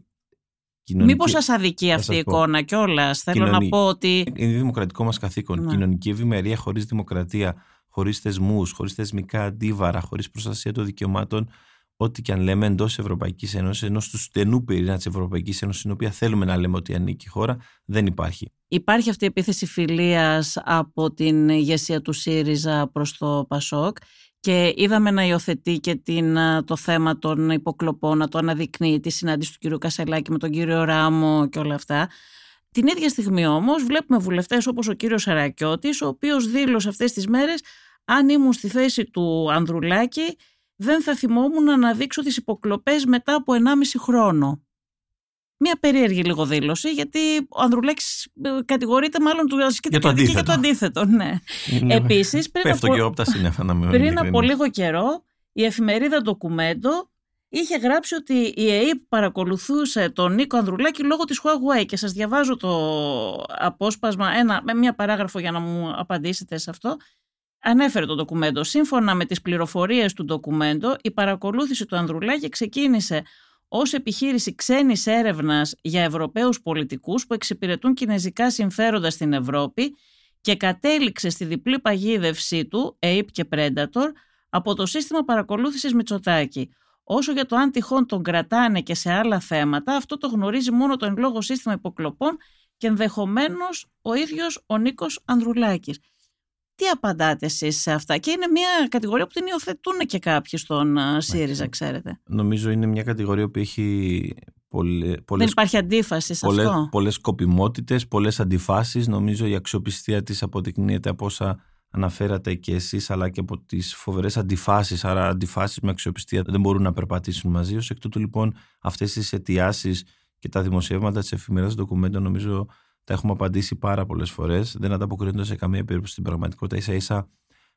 κοινωνική... Μήπως σας αδικεί αυτή η εικόνα κιόλας. Θέλω να πω ότι. Είναι δημοκρατικό μας καθήκον. Ναι. Κοινωνική ευημερία χωρίς δημοκρατία, χωρίς θεσμούς, χωρίς θεσμικά αντίβαρα, χωρίς προστασία των δικαιωμάτων ό,τι και αν λέμε εντός Ευρωπαϊκής Ένωσης, ενός του στενού πυρήνα της Ευρωπαϊκής Ένωσης, στην οποία θέλουμε να λέμε ότι ανήκει η χώρα, δεν υπάρχει. Υπάρχει αυτή η επίθεση φιλίας από την ηγεσία του ΣΥΡΙΖΑ προς το ΠΑΣΟΚ και είδαμε να υιοθετεί και την, το θέμα των υποκλοπών, να το αναδεικνύει, τη συνάντηση του κ. Κασελάκη με τον κύριο Ράμο και όλα αυτά. Την ίδια στιγμή όμως βλέπουμε βουλευτές όπως ο κύριος Σαρακιώτης, ο οποίος δήλωσε αυτές τις μέρες αν ήμουν στη θέση του Ανδρουλάκη δεν θα θυμόμουν να αναδείξω τις υποκλοπές μετά από 1,5 χρόνο. Μια περίεργη λίγο δήλωση, γιατί ο Ανδρουλέξης ε, κατηγορείται μάλλον του για το αντίθετο. Και το αντίθετο ναι. Επίσης, πριν, από, και πριν από λίγο καιρό, η εφημερίδα Ντοκουμέντο είχε γράψει ότι η ΕΕΠ παρακολουθούσε τον Νίκο Ανδρουλάκη λόγω της Huawei και σας διαβάζω το απόσπασμα, ένα, με μια παράγραφο για να μου απαντήσετε σε αυτό. Ανέφερε το ντοκουμέντο. Σύμφωνα με τις πληροφορίες του ντοκουμέντο, η παρακολούθηση του Ανδρουλάκη ξεκίνησε ως επιχείρηση ξένης έρευνας για Ευρωπαίους πολιτικούς που εξυπηρετούν κινέζικα συμφέροντα στην Ευρώπη και κατέληξε στη διπλή παγίδευσή του, APE και Predator, από το σύστημα παρακολούθησης Μητσοτάκη. Όσο για το αν τυχόν τον κρατάνε και σε άλλα θέματα, αυτό το γνωρίζει μόνο το εν λόγω σύστημα υποκλοπών και ενδεχομένως ο ίδιος ο Νίκος Ανδρουλάκης. Τι απαντάτε εσείς σε αυτά, Και είναι μια κατηγορία που την υιοθετούν και κάποιοι στον ΣΥΡΙΖΑ, ξέρετε. Νομίζω είναι μια κατηγορία που έχει πολλές, Δεν υπάρχει αντίφαση σε πολλές, αυτό; Πολλές σκοπιμότητες, πολλές αντιφάσεις. Νομίζω η αξιοπιστία της αποδεικνύεται από όσα αναφέρατε και εσείς, αλλά και από τις φοβερές αντιφάσεις. Άρα, αντιφάσεις με αξιοπιστία δεν μπορούν να περπατήσουν μαζί. Ω εκ τούτου, λοιπόν, αυτές τις αιτιάσεις και τα δημοσιεύματα της εφημερίδας ντοκουμέντων νομίζω τα έχουμε απαντήσει πάρα πολλές φορές. Δεν ανταποκρίνονται σε καμία περίπτωση στην πραγματικότητα. σα ίσα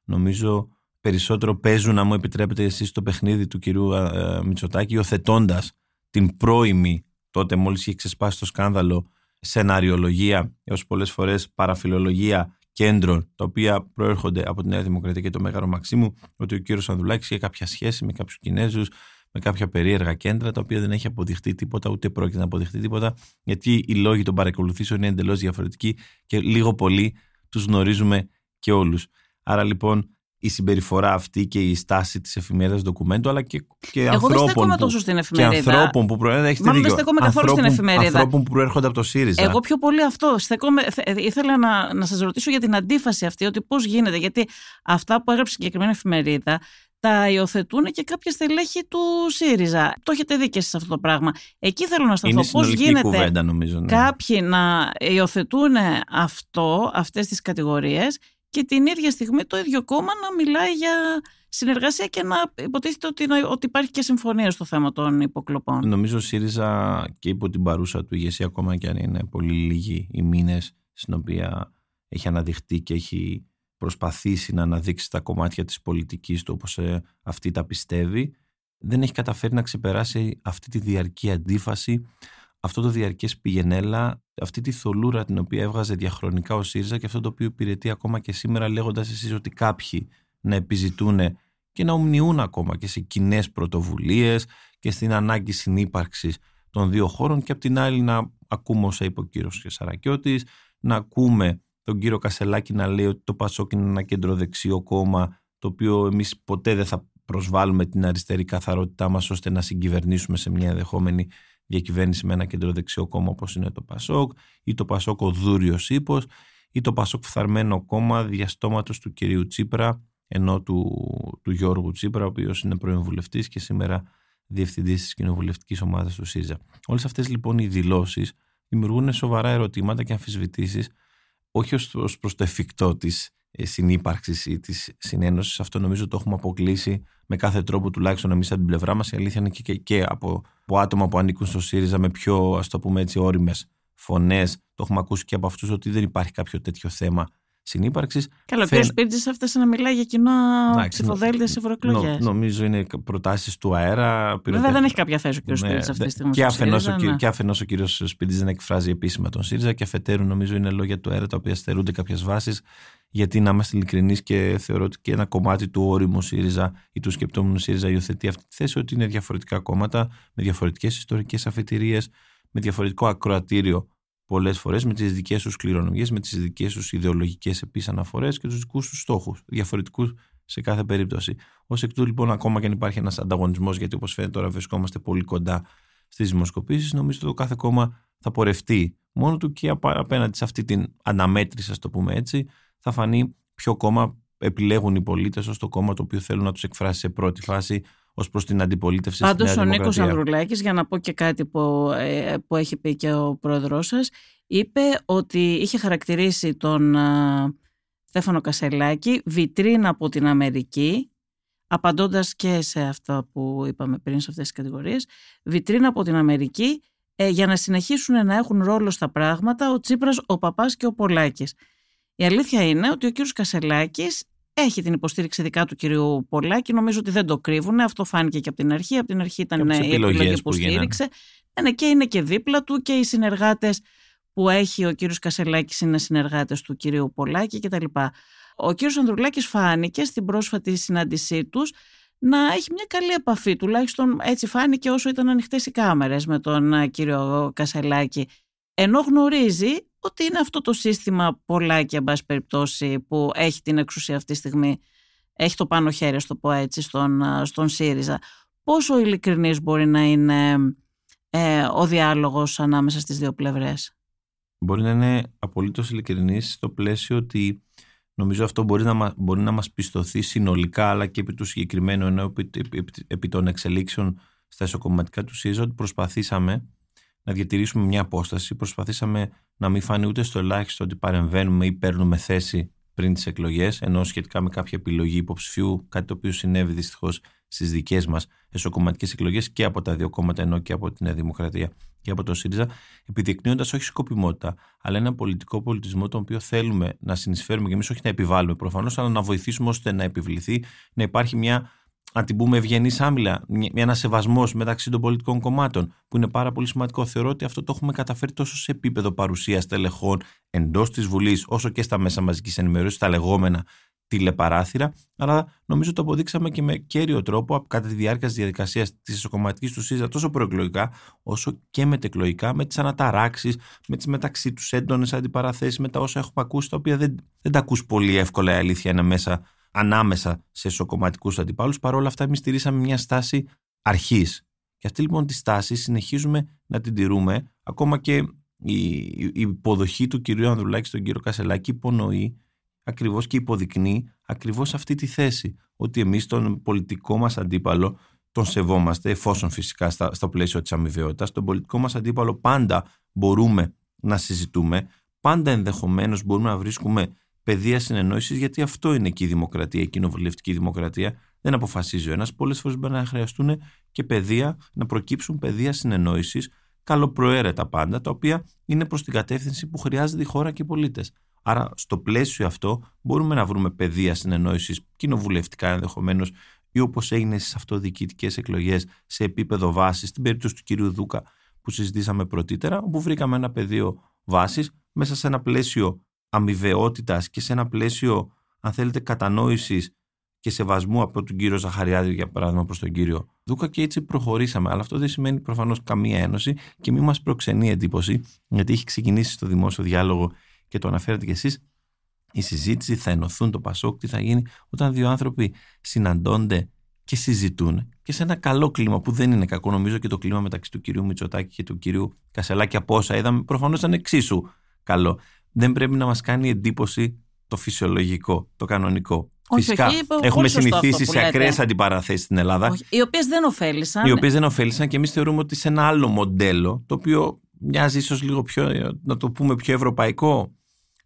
νομίζω περισσότερο παίζουν, να μου επιτρέπετε εσείς, το παιχνίδι του κυρίου ε, Μητσοτάκη, υιοθετώντα την πρώιμη, τότε μόλις είχε ξεσπάσει το σκάνδαλο, σεναριολογία έως πολλές φορές παραφιλολογία κέντρων, τα οποία προέρχονται από τη Νέα Δημοκρατία και το Μέγαρο Μαξίμου, ότι ο κύριος Ανδουλάκη είχε κάποια σχέση με κάποιους Κινέζους, με κάποια περίεργα κέντρα τα οποία δεν έχει αποδειχτεί τίποτα, ούτε πρόκειται να αποδειχτεί τίποτα, γιατί οι λόγοι των παρακολουθήσεων είναι εντελώς διαφορετικοί και λίγο πολύ τους γνωρίζουμε και όλους. Άρα λοιπόν η συμπεριφορά αυτή και η στάση της εφημερίδας ντοκουμέντου, αλλά και, και Εγώ ανθρώπων. δεν τόσο στην εφημερίδα. Και ανθρώπων που προέρχονται. Έχετε δίκιο. Δεν στεκόμαι καθόλου στην εφημερίδα. Ανθρώπων που προέρχονται από το ΣΥΡΙΖΑ. Εγώ πιο πολύ αυτό. Στεκόμαι, ήθελα να, να σας ρωτήσω για την αντίφαση αυτή, ότι πώς γίνεται. Γιατί αυτά που έγραψε η συγκεκριμένη εφημερίδα τα υιοθετούν και κάποια στελέχη του ΣΥΡΙΖΑ. Το έχετε δει και σε αυτό το πράγμα. Εκεί θέλω να σταθώ. Πώς γίνεται κουβέντα, νομίζω, ναι. κάποιοι να υιοθετούν αυτό, αυτές τις κατηγορίες και την ίδια στιγμή το ίδιο κόμμα να μιλάει για συνεργασία και να υποτίθεται ότι, ότι υπάρχει και συμφωνία στο θέμα των υποκλοπών. Νομίζω ο ΣΥΡΙΖΑ και υπό την παρούσα του ηγεσία ακόμα και αν είναι πολύ λίγοι οι μήνες στην οποία έχει αναδειχτεί και έχει προσπαθήσει να αναδείξει τα κομμάτια της πολιτικής του όπως ε, αυτή τα πιστεύει δεν έχει καταφέρει να ξεπεράσει αυτή τη διαρκή αντίφαση αυτό το διαρκές πηγενέλα, αυτή τη θολούρα την οποία έβγαζε διαχρονικά ο ΣΥΡΙΖΑ και αυτό το οποίο υπηρετεί ακόμα και σήμερα λέγοντας εσείς ότι κάποιοι να επιζητούν και να ομνιούν ακόμα και σε κοινές πρωτοβουλίες και στην ανάγκη συνύπαρξης των δύο χώρων και απ' την άλλη να ακούμε όσα είπε ο κύριος Σαρακιώτης, να ακούμε τον κύριο Κασελάκη να λέει ότι το Πασόκ είναι ένα κεντροδεξιό κόμμα το οποίο εμείς ποτέ δεν θα προσβάλλουμε την αριστερή καθαρότητά μας ώστε να συγκυβερνήσουμε σε μια ενδεχόμενη διακυβέρνηση με ένα κεντροδεξιό κόμμα όπως είναι το Πασόκ ή το Πασόκ ο Δούριος Ήπος ή το Πασόκ φθαρμένο κόμμα διαστόματος του κυρίου Τσίπρα ενώ του, του Γιώργου Τσίπρα ο οποίος είναι πρώην βουλευτής και σήμερα διευθυντής της κοινοβουλευτικής ομάδας του ΣΥΖΑ. Όλες αυτές λοιπόν οι δηλώσεις δημιουργούν σοβαρά ερωτήματα και αμφισβητήσεις όχι ως προς το εφικτό της ε, συνύπαρξης ή της συνένωσης. Αυτό νομίζω το έχουμε αποκλείσει με κάθε τρόπο, τουλάχιστον εμείς από την πλευρά μας. Η αλήθεια είναι και, και, και από, από άτομα που ανήκουν στο ΣΥΡΙΖΑ με πιο, ας το πούμε έτσι, όριμες φωνές. Το έχουμε ακούσει και από αυτούς ότι δεν υπάρχει κάποιο τέτοιο θέμα συνύπαρξης. Καλά, ο κ. Σπίρτζη έφτασε να μιλάει για κοινό ψηφοδέλτια σε ευρωεκλογές. Νο, νομίζω είναι προτάσεις του αέρα. Βέβαια δεν έχει κάποια θέση ο κ. Σπίρτζη αυτής τη στιγμή. Και αφενός ο, ναι. κ. Σπίρτζης δεν εκφράζει επίσημα τον ΣΥΡΙΖΑ και αφετέρου νομίζω είναι λόγια του αέρα τα οποία στερούνται κάποιες βάσεις. Γιατί να είμαστε ειλικρινείς και θεωρώ ότι και ένα κομμάτι του όριμου ΣΥΡΙΖΑ ή του σκεπτόμενου ΣΥΡΙΖΑ υιοθετεί αυτή τη θέση ότι είναι διαφορετικά κόμματα με διαφορετικές ιστορικές αφετηρίες, με διαφορετικό ακροατήριο πολλές φορές με τις δικές τους κληρονομιές, με τις δικές τους ιδεολογικές επίσης αναφορές και τους δικούς τους στόχους, διαφορετικούς σε κάθε περίπτωση. Ω εκ τούτου, λοιπόν, ακόμα και αν υπάρχει ένας ανταγωνισμός, γιατί όπως φαίνεται τώρα βρισκόμαστε πολύ κοντά στις δημοσκοπήσεις, νομίζω ότι το κάθε κόμμα θα πορευτεί μόνο του και απέναντι σε αυτή την αναμέτρηση, ας το πούμε έτσι, θα φανεί ποιο κόμμα επιλέγουν οι πολίτες ως το κόμμα το οποίο θέλουν να τους εκφράσει σε πρώτη φάση ως προς την αντιπολίτευση Πάντως, ο Νίκος Ανδρουλάκης, για να πω και κάτι που, ε, που έχει πει και ο πρόεδρός σας, είπε ότι είχε χαρακτηρίσει τον α, Στέφανο Κασελάκη βιτρίνα από την Αμερική, απαντώντας και σε αυτά που είπαμε πριν σε αυτές τις κατηγορίες, βιτρίνα από την Αμερική ε, για να συνεχίσουν να έχουν ρόλο στα πράγματα ο Τσίπρας, ο Παπάς και ο Πολάκης. Η αλήθεια είναι ότι ο κύριος Κασελάκης έχει την υποστήριξη δικά του κυρίου Πολάκη. Νομίζω ότι δεν το κρύβουν. Αυτό φάνηκε και από την αρχή. Από την αρχή ήταν η επιλογή που στήριξε. Ναι, ναι, και είναι και δίπλα του και οι συνεργάτες που έχει ο κύριος Κασελάκης είναι συνεργάτες του κυρίου Πολάκη κτλ. Ο κύριος Ανδρουλάκης φάνηκε στην πρόσφατη συνάντησή τους να έχει μια καλή επαφή, τουλάχιστον έτσι φάνηκε όσο ήταν ανοιχτές οι κάμερες με τον ε, κύριο Κασελάκη. Ενώ γνωρίζει ότι είναι αυτό το σύστημα πολλά και εν πάση περιπτώσει που έχει την εξουσία αυτή τη στιγμή έχει το πάνω χέρι, στο πω έτσι, στον, στον ΣΥΡΙΖΑ. Πόσο ειλικρινής μπορεί να είναι ε, ο διάλογος ανάμεσα στις δύο πλευρές; Μπορεί να είναι απολύτως ειλικρινής στο πλαίσιο ότι νομίζω αυτό μπορεί να, μπορεί να μας πιστοθεί συνολικά αλλά και επί του συγκεκριμένου ενώ επί, επί, επί των εξελίξεων στα ισοκομματικά του ΣΥΡΙΖΑ ότι προσπαθήσαμε να διατηρήσουμε μια απόσταση. Προσπαθήσαμε να μην φάνει ούτε στο ελάχιστο ότι παρεμβαίνουμε ή παίρνουμε θέση πριν τις εκλογές, ενώ σχετικά με κάποια επιλογή υποψηφίου, κάτι το οποίο συνέβη δυστυχώς στις δικές μας εσωκομματικές εκλογές και από τα δύο κόμματα, ενώ και από τη Νέα Δημοκρατία και από το ΣΥΡΙΖΑ, επιδεικνύοντας όχι σκοπιμότητα, αλλά ένα πολιτικό πολιτισμό τον οποίο θέλουμε να συνεισφέρουμε και εμείς, όχι να επιβάλλουμε προφανώς, αλλά να βοηθήσουμε ώστε να επιβληθεί, να υπάρχει μια αν την πούμε ευγενής άμυλα, ένας σεβασμός μεταξύ των πολιτικών κομμάτων, που είναι πάρα πολύ σημαντικό. Θεωρώ ότι αυτό το έχουμε καταφέρει τόσο σε επίπεδο παρουσίας τελεχών εντός της Βουλής, όσο και στα μέσα μαζικής ενημέρωσης, στα λεγόμενα τηλεπαράθυρα, αλλά νομίζω το αποδείξαμε και με κέριο τρόπο κατά τη διάρκεια της διαδικασίας της εσωκομματικής του ΣΥΖΑ, τόσο προεκλογικά όσο και μετεκλογικά, με τις αναταράξεις, με τις μεταξύ τους έντονες αντιπαραθέσεις, με τα όσα έχουμε ακούσει, τα οποία δεν, δεν τα ακούς πολύ εύκολα η αλήθεια είναι μέσα ανάμεσα σε ισοκομματικού αντιπάλους. Παρ' όλα αυτά, εμείς στηρίσαμε μια στάση αρχής. Και αυτή λοιπόν τη στάση συνεχίζουμε να την τηρούμε. Ακόμα και η, η υποδοχή του κυρίου Ανδρουλάκη στον κύριο Κασελάκη υπονοεί ακριβώς και υποδεικνύει ακριβώς αυτή τη θέση. Ότι εμείς τον πολιτικό μας αντίπαλο τον σεβόμαστε, εφόσον φυσικά στα, στο πλαίσιο της αμοιβαιότητας. Τον πολιτικό μας αντίπαλο πάντα μπορούμε να συζητούμε. Πάντα ενδεχομένως μπορούμε να βρίσκουμε πεδία συνεννόησης, γιατί αυτό είναι και η δημοκρατία, η κοινοβουλευτική δημοκρατία. Δεν αποφασίζει ο ένας. Πολλές φορές μπορεί να χρειαστούν και πεδία, να προκύψουν πεδία συνεννόησης, καλοπροαίρετα πάντα, τα οποία είναι προς την κατεύθυνση που χρειάζεται η χώρα και οι πολίτες. Άρα, στο πλαίσιο αυτό, μπορούμε να βρούμε πεδία συνεννόησης, κοινοβουλευτικά ενδεχομένως, ή όπως έγινε στις αυτοδιοικητικές εκλογές σε επίπεδο βάσης, στην περίπτωση του κυρίου Δούκα, που συζητήσαμε πρωτήτερα, όπου βρήκαμε ένα πεδίο βάσης μέσα σε ένα πλαίσιο αμοιβαιότητας και σε ένα πλαίσιο, αν θέλετε, κατανόησης και σεβασμού από τον κύριο Ζαχαριάδη, για παράδειγμα, προς τον κύριο Δούκα και έτσι προχωρήσαμε. Αλλά αυτό δεν σημαίνει προφανώς καμία ένωση και μη μας προξενεί εντύπωση, γιατί έχει ξεκινήσει στο δημόσιο διάλογο και το αναφέρετε κι εσείς. Η συζήτηση θα ενωθούν το Πασόκ, τι θα γίνει όταν δύο άνθρωποι συναντώνται και συζητούν και σε ένα καλό κλίμα που δεν είναι κακό. Νομίζω και το κλίμα μεταξύ του κυρίου Μητσοτάκη και του κυρίου Κασελάκη από όσα είδαμε προφανώς ήταν εξίσου καλό. Δεν πρέπει να μας κάνει εντύπωση το φυσιολογικό, το κανονικό. Όχι, Φυσικά όχι, είπε έχουμε πολύ σωστό συνηθίσει αυτό που σε ακραίες λέτε. αντιπαραθέσεις στην Ελλάδα, Όχι, οι οποίες δεν ωφέλησαν. οι οποίες δεν ωφέλησαν και εμείς θεωρούμε ότι σε ένα άλλο μοντέλο, το οποίο μοιάζει ίσως λίγο πιο, να το πούμε, πιο ευρωπαϊκό,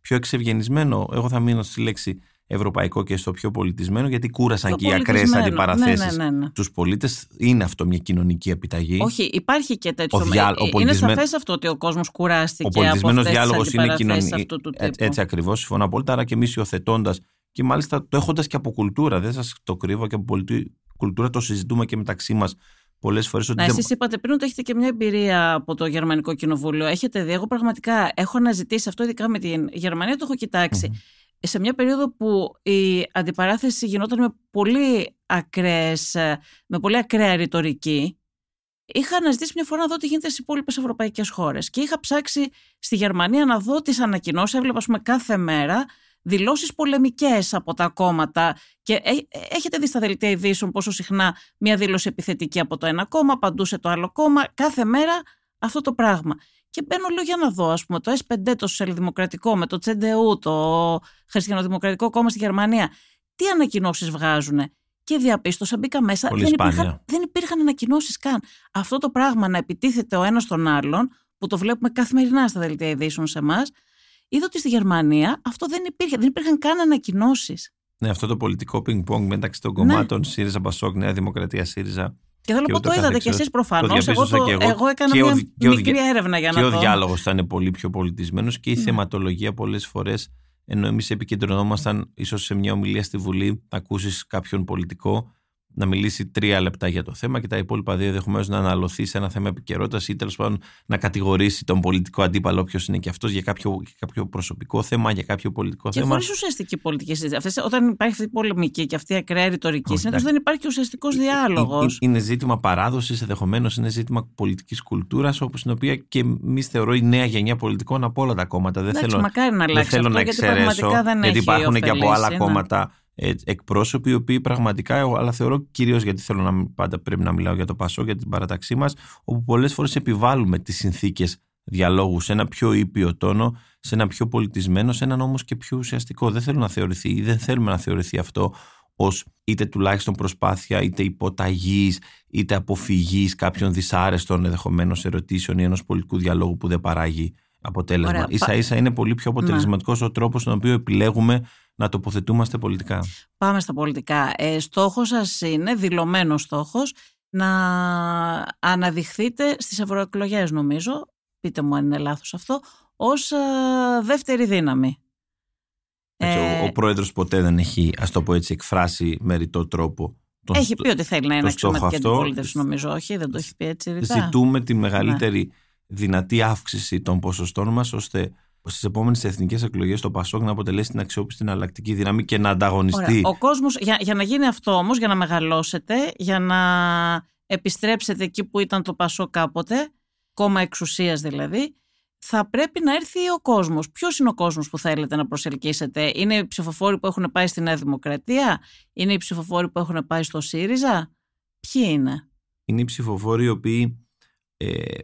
πιο εξευγενισμένο. Εγώ θα μείνω στη λέξη ευρωπαϊκό και στο πιο πολιτισμένο, γιατί κούρασαν Το και οι ακραίες πολιτισμένο. αντιπαραθέσει Ναι, ναι, ναι, ναι. τους πολίτες. Είναι αυτό μια κοινωνική επιταγή. Όχι, υπάρχει και τέτοιο. Ο διά- ο Είναι πολιτισμέ- σαφές αυτό ότι ο κόσμος κουράστηκε Ο πολιτισμένος από διάλογο αυτές τις είναι αντιπαραθέσεις κοινωνική. αυτού του Ε, τύπου. Έτσι ακριβώς, συμφωνώ απόλυτα. Άρα και εμείς υιοθετώντας και μάλιστα το έχοντας και από κουλτούρα, δεν σας το κρύβω και από πολιτι- κουλτούρα το συζητούμε και μεταξύ μας πολλές φορές. Ότι Να, δεν... εσείς είπατε πριν ότι έχετε και μια εμπειρία από το Γερμανικό Κοινοβούλιο. Έχετε δει, εγώ πραγματικά έχω αναζητήσει αυτό, ειδικά με την Γερμανία, το έχω κοιτάξει. Σε μια περίοδο που η αντιπαράθεση γινόταν με πολύ ακραίες, ε, με πολύ ακραία ρητορική, είχα αναζητήσει μια φορά να δω τι γίνεται στις υπόλοιπες ευρωπαϊκές χώρες. Και είχα ψάξει στη Γερμανία να δω τις ανακοινώσεις. Έβλεπα, ας πούμε, κάθε μέρα δηλώσεις πολεμικές από τα κόμματα. Και ε, ε, έχετε δει στα δελτία ειδήσεων πόσο συχνά μια δήλωση επιθετική από το ένα κόμμα, παντούσε το άλλο κόμμα. Κάθε μέρα αυτό το πράγμα. Και μπαίνω λέω για να δω, ας πούμε, το S5, το Σοσιαλδημοκρατικό, με το CDU, το Χριστιανοδημοκρατικό Κόμμα στη Γερμανία. Τι ανακοινώσεις βγάζουν. Και διαπίστωσα, μπήκα μέσα. Πολύ δεν, σπάνια. υπήρχαν, δεν υπήρχαν ανακοινώσεις καν. Αυτό το πράγμα να επιτίθεται ο ένας τον άλλον, που το βλέπουμε καθημερινά στα δελτία ειδήσεων σε εμάς, είδα ότι στη Γερμανία αυτό δεν υπήρχε. Δεν υπήρχαν καν ανακοινώσεις. Ναι, αυτό το πολιτικό πινκ-πονγκ μεταξύ των Ναι. κομμάτων ΣΥΡΙΖΑ, Πασόκ, Νέα Δημοκρατία, ΣΥΡΙΖΑ. Και θέλω Και να πω, ούτω το είδατε κι καθεξής. εσεί προφανώς. Το Εγώ, διαπίστωσα το, και εγώ. εγώ έκανα Και ο μια δι- και ο μικρή δι- έρευνα για Και να ο δω. διάλογος ήταν πολύ πιο πολιτισμένος και η Ναι. θεματολογία πολλές φορές, ενώ εμείς επικεντρωνόμασταν ίσως σε μια ομιλία στη Βουλή, να ακούσεις κάποιον πολιτικό να μιλήσει τρία λεπτά για το θέμα και τα υπόλοιπα δύο ενδεχομένως να αναλωθεί σε ένα θέμα επικαιρότητας ή τέλος πάντων να κατηγορήσει τον πολιτικό αντίπαλο, όποιος είναι και αυτός, για κάποιο, για κάποιο προσωπικό θέμα, για κάποιο πολιτικό Και θέμα. χωρίς ουσιαστική πολιτική συζήτηση. Αυτές, όταν υπάρχει αυτή η πολεμική και αυτή η ακραία ρητορική, Όχι, συνήθως εντάξει. δεν υπάρχει ουσιαστικός διάλογο. Ε, ε, Είναι ζήτημα παράδοσης, ενδεχομένως είναι ζήτημα πολιτικής κουλτούρας, όπως την οποία και εμείς θεωρώ η νέα γενιά πολιτικών από όλα τα κόμματα. Δεν Εντάξει, θέλω, μακάρι να δεν αλλάξει θέλω αυτό, να γιατί εξαιρέσω, πραγματικά δεν γιατί έχει υπάρχουν και από άλλα ωφελήσει, ναι. κόμματα ε, εκπρόσωποι, οι οποίοι πραγματικά, εγώ- αλλά θεωρώ κυρίως γιατί θέλω να μην- πάντα πρέπει να μιλάω για το Πασό, για την παραταξή μας, όπου πολλές φορές επιβάλλουμε τις συνθήκες διαλόγου σε ένα πιο ήπιο τόνο, σε ένα πιο πολιτισμένο, σε έναν όμως και πιο ουσιαστικό. Δεν θέλω να θεωρηθεί ή δεν θέλουμε να θεωρηθεί αυτό ως είτε τουλάχιστον προσπάθεια, είτε υποταγής, είτε αποφυγής κάποιων δυσάρεστων ενδεχομένως ερωτήσεων ή ενός πολιτικού διαλόγου που δεν παράγει αποτέλεσμα. Ωραία. σα ίσα είναι πολύ πιο αποτελεσματικός ο τρόπος στον οποίο επιλέγουμε να τοποθετούμαστε πολιτικά. Πάμε στα πολιτικά. Ε, στόχος σας είναι, δηλωμένος στόχος, να αναδειχθείτε στις ευρωεκλογές νομίζω, πείτε μου αν είναι λάθος αυτό, ως ε, δεύτερη δύναμη. Έτσι, Ε, ο, ο πρόεδρος ποτέ δεν έχει, ας το πω έτσι, εκφράσει με ρητό τρόπο τον έχει στο- πει ότι θέλει να είναι το στόχο αξιωματική αυτό. αντιπολίτευση νομίζω, όχι, δεν το έχει πει έτσι ρητά. Ζητούμε τη μεγαλύτερη Ναι. δυνατή αύξηση των ποσοστών μας ώστε στις επόμενες εθνικές εκλογές το Πασόκ να αποτελέσει την αξιόπιστη εναλλακτική δύναμη και να ανταγωνιστεί. Ωραία. Ο κόσμος, για, για να γίνει αυτό όμως, για να μεγαλώσετε, για να επιστρέψετε εκεί που ήταν το Πασό κάποτε, κόμμα εξουσίας δηλαδή, θα πρέπει να έρθει ο κόσμος. Ποιος είναι ο κόσμος που θέλετε να προσελκύσετε; Είναι οι ψηφοφόροι που έχουν πάει στη Νέα Δημοκρατία, είναι οι ψηφοφόροι που έχουν πάει στο ΣΥΡΙΖΑ; Ποιοι είναι; Είναι οι ψηφοφόροι οι οποίοι ε,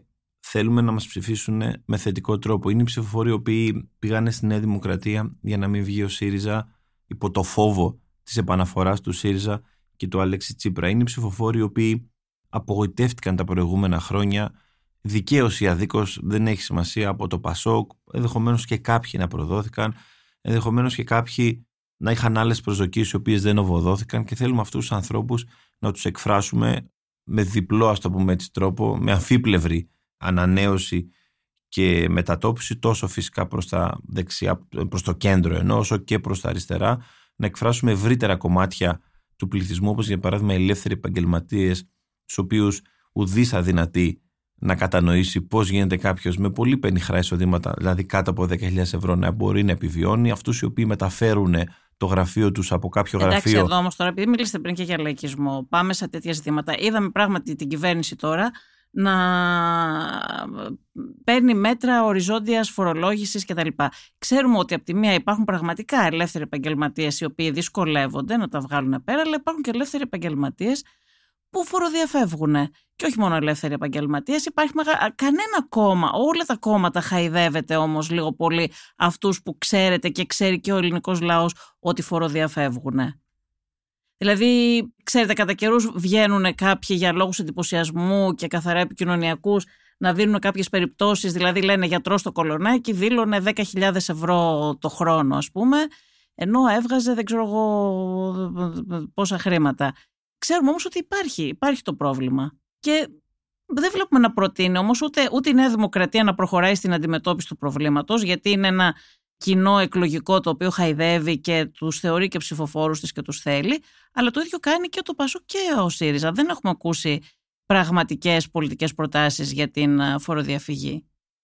θέλουμε να μας ψηφίσουν με θετικό τρόπο. Είναι οι ψηφοφόροι οι οποίοι πήγανε στη Νέα Δημοκρατία για να μην βγει ο ΣΥΡΙΖΑ υπό το φόβο της επαναφοράς του ΣΥΡΙΖΑ και του Αλέξη Τσίπρα. Είναι οι ψηφοφόροι οι οποίοι απογοητεύτηκαν τα προηγούμενα χρόνια δικαίως ή αδίκως δεν έχει σημασία από το Πασόκ, ενδεχομένως και κάποιοι να προδόθηκαν, ενδεχομένως και κάποιοι να είχαν άλλες προσδοκίες οι οποίες δεν οβοδόθηκαν και θέλουμε αυτούς τους ανθρώπους να τους εκφράσουμε με διπλό, ας το πούμε έτσι, τρόπο, με αμφίπλευρη ανανέωση και μετατόπιση τόσο φυσικά προς τα δεξιά, προς το κέντρο ενώ όσο και προς τα αριστερά να εκφράσουμε ευρύτερα κομμάτια του πληθυσμού όπως για παράδειγμα οι ελεύθεροι επαγγελματίες, τους οποίους ουδής αδυνατεί να κατανοήσει πώς γίνεται κάποιος με πολύ πενιχρά εισοδήματα, δηλαδή κάτω από 10.000 ευρώ, να μπορεί να επιβιώνει. Αυτούς οι οποίοι μεταφέρουν το γραφείο τους από κάποιο Εντάξει, γραφείο. εδώ όμως τώρα, επειδή μιλήσατε πριν και για λαϊκισμό, πάμε σε τέτοια ζητήματα. Είδαμε πράγματι την κυβέρνηση τώρα να παίρνει μέτρα οριζόντιας φορολόγησης κτλ. Ξέρουμε ότι από τη μία υπάρχουν πραγματικά ελεύθεροι επαγγελματίες οι οποίοι δυσκολεύονται να τα βγάλουν πέρα, αλλά υπάρχουν και ελεύθεροι επαγγελματίες που φοροδιαφεύγουν. Και όχι μόνο ελεύθεροι επαγγελματίες, υπάρχει μεγα... κανένα κόμμα. Όλα τα κόμματα χαϊδεύεται όμως λίγο πολύ αυτούς που ξέρετε και ξέρει και ο ελληνικός λαός ότι φοροδιαφεύγουν. Δηλαδή, ξέρετε, κατά καιρούς βγαίνουν κάποιοι για λόγους εντυπωσιασμού και καθαρά επικοινωνιακούς να δίνουν κάποιες περιπτώσεις. Δηλαδή, λένε γιατρό στο κολονάκι, δήλωνε 10.000 ευρώ το χρόνο, ας πούμε, ενώ έβγαζε δεν ξέρω εγώ πόσα χρήματα. Ξέρουμε όμως ότι υπάρχει, υπάρχει το πρόβλημα. Και δεν βλέπουμε να προτείνει όμως ούτε, ούτε η Νέα Δημοκρατία να προχωράει στην αντιμετώπιση του προβλήματος, γιατί είναι ένα κοινό εκλογικό το οποίο χαϊδεύει και τους θεωρεί και ψηφοφόρους της και τους θέλει. Αλλά το ίδιο κάνει και το Πασό και ο ΣΥΡΙΖΑ. Δεν έχουμε ακούσει πραγματικές πολιτικές προτάσεις για την φοροδιαφυγή.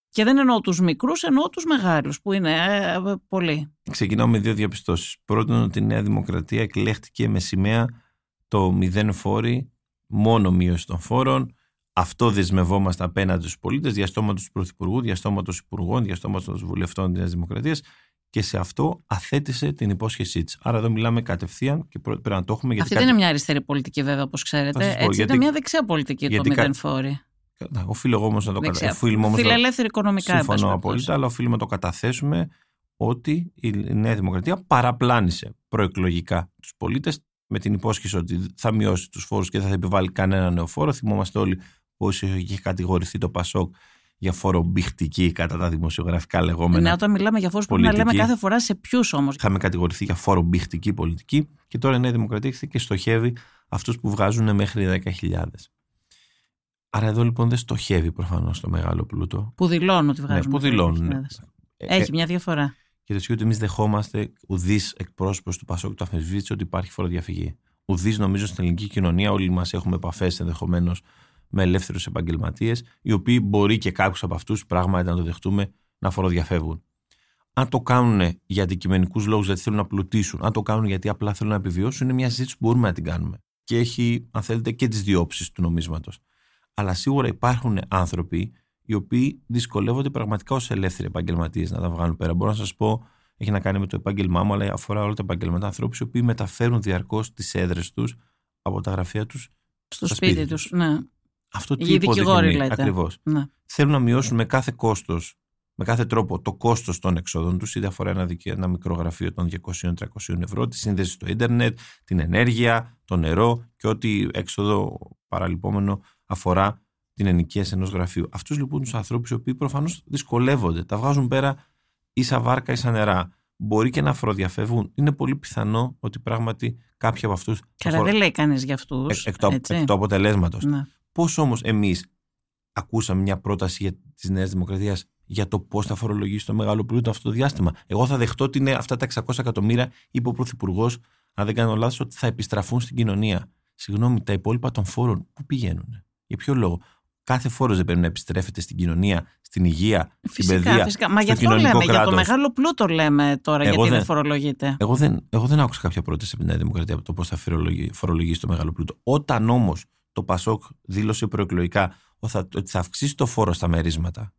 Και δεν εννοώ τους μικρούς, εννοώ τους μεγάλους, που είναι ε, ε, πολλοί. Ξεκινάω με δύο διαπιστώσεις. Πρώτον, ότι η Νέα Δημοκρατία εκλέχτηκε με σημαία το μηδέν φόρη, μόνο μείωση των φόρων. Αυτό δεσμευόμαστε απέναντι στους πολίτες, διαστόματο του Πρωθυπουργού, διαστόματο υπουργών, διαστόματο βουλευτών της Νέας Δημοκρατίας και σε αυτό αθέτησε την υπόσχεσή της. Άρα εδώ μιλάμε κατευθείαν και πρέπει να το έχουμε. Γιατί Αυτή δεν είναι μια αριστερή πολιτική, βέβαια, όπως ξέρετε. Έτσι γιατί, είναι μια δεξιά πολιτική το μηδέν φόρη. Οφείλω εγώ όμως να το καταθέσουμε. Φιλελεύθερη οικονομικά. Συμφωνώ απόλυτα, αλλά οφείλουμε να το καταθέσουμε ότι η Νέα Δημοκρατία παραπλάνησε προεκλογικά τους πολίτες με την υπόσχεση ότι θα μειώσει τους φόρους και δεν θα επιβάλλει κανένα νέο φόρο. Θυμόμαστε όλοι πώς είχε κατηγορηθεί το Πασόκ για φορομπηχτική κατά τα δημοσιογραφικά λεγόμενα. Ναι, όταν μιλάμε για φόρους, πρέπει να λέμε κάθε φορά σε ποιους όμως. Είχαμε κατηγορηθεί για φορομπηχτική πολιτική και τώρα η Νέα Δημοκρατία έχει και στοχεύει αυτούς που βγάζουν μέχρι 10.000. Άρα εδώ λοιπόν δεν στοχεύει προφανώς το μεγάλο πλούτο. Που δηλώνουν ότι βγάζουν. Ναι, που δηλώνουν. Ε, έχει μια διαφορά. Και το ότι εμείς δεχόμαστε ουδή εκπρόσωπος του Πασόκ του αφισβήτησε ότι υπάρχει φοροδιαφυγή. Ουδή νομίζω στην ελληνική κοινωνία, όλοι μας έχουμε επαφές ενδεχομένως με ελεύθερους επαγγελματίες, οι οποίοι μπορεί και κάποιους από αυτούς πράγματι να το δεχτούμε να φοροδιαφεύγουν. Αν το κάνουν για αντικειμενικούς λόγους, γιατί θέλουν να πλουτίσουν, αν το κάνουν γιατί απλά θέλουν να επιβιώσουν, είναι μια συζήτηση που μπορούμε να την κάνουμε. Και έχει, αν θέλετε, και τις δύο όψεις του νομίσματος. Αλλά σίγουρα υπάρχουν άνθρωποι οι οποίοι δυσκολεύονται πραγματικά ως ελεύθεροι επαγγελματίες να τα βγάλουν πέρα. Μπορώ να σας πω, έχει να κάνει με το επάγγελμά μου, αλλά αφορά όλα τα επαγγελματά. Ανθρώπους οι οποίοι μεταφέρουν διαρκώς τις έδρες τους από τα γραφεία τους στο σπίτι τους. Ναι. Αυτό τι υποδεικνύει ακριβώς. Ναι. Θέλουν να μειώσουν με κάθε κόστος, με κάθε τρόπο το κόστος των εξόδων τους, είτε αφορά ένα, ένα μικρό γραφείο των 200-300 ευρώ, τη σύνδεση στο ίντερνετ, την ενέργεια, το νερό και ό,τι έξοδο παραλυπόμενο αφορά την ενοικίαση ενός γραφείου. Αυτούς λοιπόν τους ανθρώπους οι οποίοι προφανώς δυσκολεύονται, τα βγάζουν πέρα ίσα βάρκα, ίσα νερά. Μπορεί και να φοροδιαφεύγουν. Είναι πολύ πιθανό ότι πράγματι κάποιοι από αυτούς. Καλά, δεν λέει κανείς για αυτούς. Εκ, εκ, του αποτελέσματος. Ναι. Πώς όμως εμείς ακούσαμε μια πρόταση τη Νέα Δημοκρατία για το πώς θα φορολογήσει το μεγάλο πλούτο αυτό το διάστημα; Εγώ θα δεχτώ ότι είναι αυτά τα 600 εκατομμύρια, είπε ο Πρωθυπουργός, αν δεν κάνω λάθος, ότι θα επιστραφούν στην κοινωνία. Συγγνώμη, τα υπόλοιπα των φόρων πού πηγαίνουν. Για ποιο λόγο; Κάθε φόρος δεν πρέπει να επιστρέφεται στην κοινωνία, στην υγεία, φυσικά, στην παιδεία. Φυσικά. Μα γι' αυτό λέμε, κράτος. για το μεγάλο πλούτο λέμε τώρα, εγώ γιατί δεν, δεν φορολογείται. Εγώ δεν, εγώ δεν άκουσα κάποια πρόταση από την Νέα Δημοκρατία από το πώς θα φορολογήσει το μεγάλο πλούτο. Όταν όμως το Πασόκ δήλωσε προεκλογικά ότι θα αυξήσει το φόρο στα μερίσματα.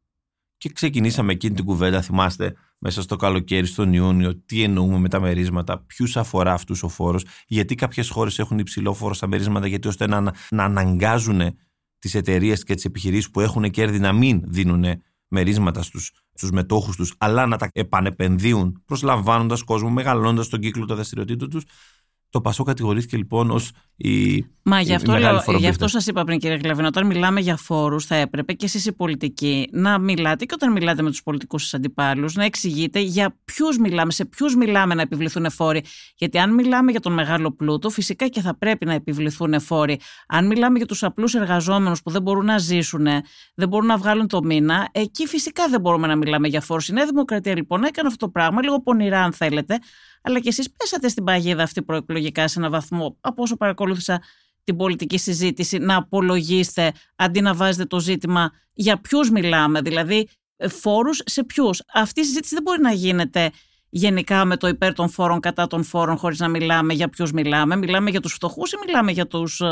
Και ξεκινήσαμε εκείνη την κουβέντα, θυμάστε, μέσα στο καλοκαίρι, στον Ιούνιο, τι εννοούμε με τα μερίσματα, ποιους αφορά αυτούς ο φόρος, γιατί κάποιες χώρες έχουν υψηλό φόρο στα μερίσματα, γιατί ώστε να, να αναγκάζουν τις εταιρείες και τις επιχειρήσεις που έχουν κέρδη να μην δίνουν μερίσματα στους στους μετόχους τους, αλλά να τα επανεπενδύουν, προσλαμβάνοντας κόσμο, μεγαλώντα τον κύκλο των δραστηριοτήτων τους. Το Πασό κατηγορήθηκε λοιπόν ως η, Μα γι' αυτό, μεγάλη λέω, γι αυτό σας είπα πριν, κύριε Γλαβίνα, όταν μιλάμε για φόρους, θα έπρεπε και εσείς οι πολιτικοί να μιλάτε και όταν μιλάτε με τους πολιτικούς σας αντιπάλους, να εξηγείτε για ποιους μιλάμε, σε ποιους μιλάμε να επιβληθούν φόροι. Γιατί αν μιλάμε για τον μεγάλο πλούτο, φυσικά και θα πρέπει να επιβληθούν φόροι. Αν μιλάμε για τους απλούς εργαζόμενους που δεν μπορούν να ζήσουν, δεν μπορούν να βγάλουν το μήνα, εκεί φυσικά δεν μπορούμε να μιλάμε για φόρους. Η Νέα Δημοκρατία λοιπόν έκανε αυτό το πράγμα, λίγο πονηρά αν θέλετε, αλλά και εσείς πέσατε στην παγίδα αυτή προεκλογικά σε έναν βαθμό, από όσο παρακολούθησα την πολιτική συζήτηση να απολογίστε αντί να βάζετε το ζήτημα για ποιους μιλάμε, δηλαδή ε, φόρους σε ποιους. Αυτή η συζήτηση δεν μπορεί να γίνεται γενικά με το υπέρ των φόρων κατά των φόρων χωρίς να μιλάμε για ποιους μιλάμε. Μιλάμε για τους φτωχούς ή μιλάμε για τους ε,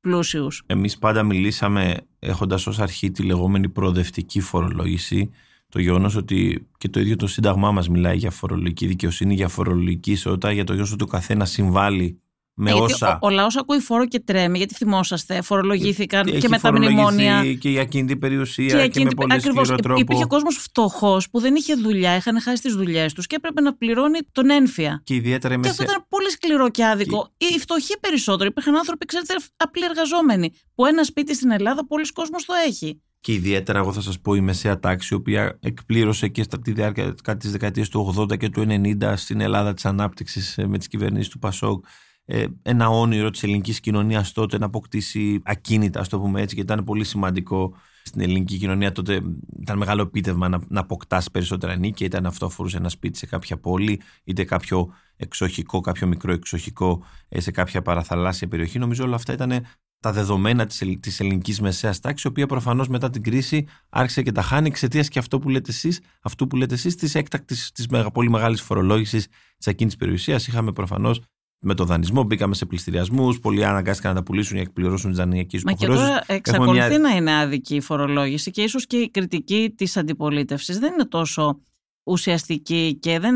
πλούσιους; Εμείς πάντα μιλήσαμε έχοντας ως αρχή τη λεγόμενη προοδευτική φορολόγηση το γεγονός ότι και το ίδιο το Σύνταγμά μας μιλάει για φορολογική δικαιοσύνη, για φορολογική ισότητα, για το γεγονός ότι ο καθένας συμβάλλει με γιατί όσα. Ο, ο λαός ακούει φόρο και τρέμει, γιατί θυμόσαστε, φορολογήθηκαν και, και με τα μνημόνια. Και η ακίνητη περιουσία και, και με πολύ ακριβώς, σκληρό τρόπο. Υπήρχε κόσμος φτωχός που δεν είχε δουλειά, είχαν χάσει τις δουλειές τους και έπρεπε να πληρώνει τον ένφια. Και ιδιαίτερα Και αυτό ήταν πολύ σκληρό και άδικο. Και... Οι φτωχοί περισσότερο. Υπήρχαν άνθρωποι, ξέρετε, απλοί εργαζόμενοι. Που ένα σπίτι στην Ελλάδα πολλοί κόσμος το έχει και ιδιαίτερα εγώ θα σας πω η μεσαία τάξη η οποία εκπλήρωσε και στα τη διάρκεια της δεκαετίας του 80 και του 90 στην Ελλάδα της ανάπτυξης ε, με τις κυβερνήσεις του Πασόκ ε, ένα όνειρο της ελληνικής κοινωνίας τότε να αποκτήσει ακίνητα, ας το πούμε έτσι, και ήταν πολύ σημαντικό στην ελληνική κοινωνία τότε ήταν μεγάλο επίτευγμα να, να αποκτάς περισσότερα νίκια. Είτε αυτό αφορούσε ένα σπίτι σε κάποια πόλη, είτε κάποιο εξοχικό, κάποιο μικρό εξοχικό ε, σε κάποια παραθαλάσσια περιοχή. Νομίζω όλα αυτά ήταν τα δεδομένα της, της ελληνικής μεσαίας τάξης, η οποία προφανώς μετά την κρίση άρχισε και τα χάνει εξαιτίας και αυτό που λέτε εσείς, αυτού που λέτε εσείς, της έκτακτης, της πολύ μεγάλης φορολόγησης της ακίνητης περιουσίας. Είχαμε προφανώς με το δανεισμό, μπήκαμε σε πληστηριασμούς. Πολλοί αναγκάστηκαν να τα πουλήσουν ή να εκπληρώσουν τις δανειακές του Μα και τώρα εξακολουθεί να είναι άδικη η φορολόγηση και ίσως και η κριτική της αντιπολίτευσης δεν είναι τόσο ουσιαστική και δεν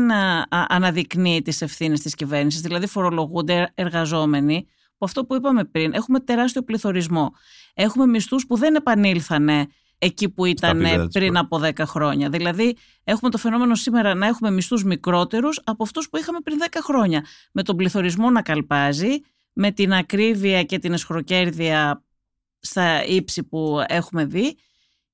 αναδεικνύει τις ευθύνες της κυβέρνησης. Δηλαδή, φορολογούνται εργαζόμενοι που αυτό που είπαμε πριν, έχουμε τεράστιο πληθωρισμό. Έχουμε μισθούς που δεν επανήλθανε εκεί που ήταν πριν από 10 χρόνια. Δηλαδή, έχουμε το φαινόμενο σήμερα να έχουμε μισθούς μικρότερους από αυτούς που είχαμε πριν 10 χρόνια. Με τον πληθωρισμό να καλπάζει, με την ακρίβεια και την εσχροκέρδεια στα ύψη που έχουμε δει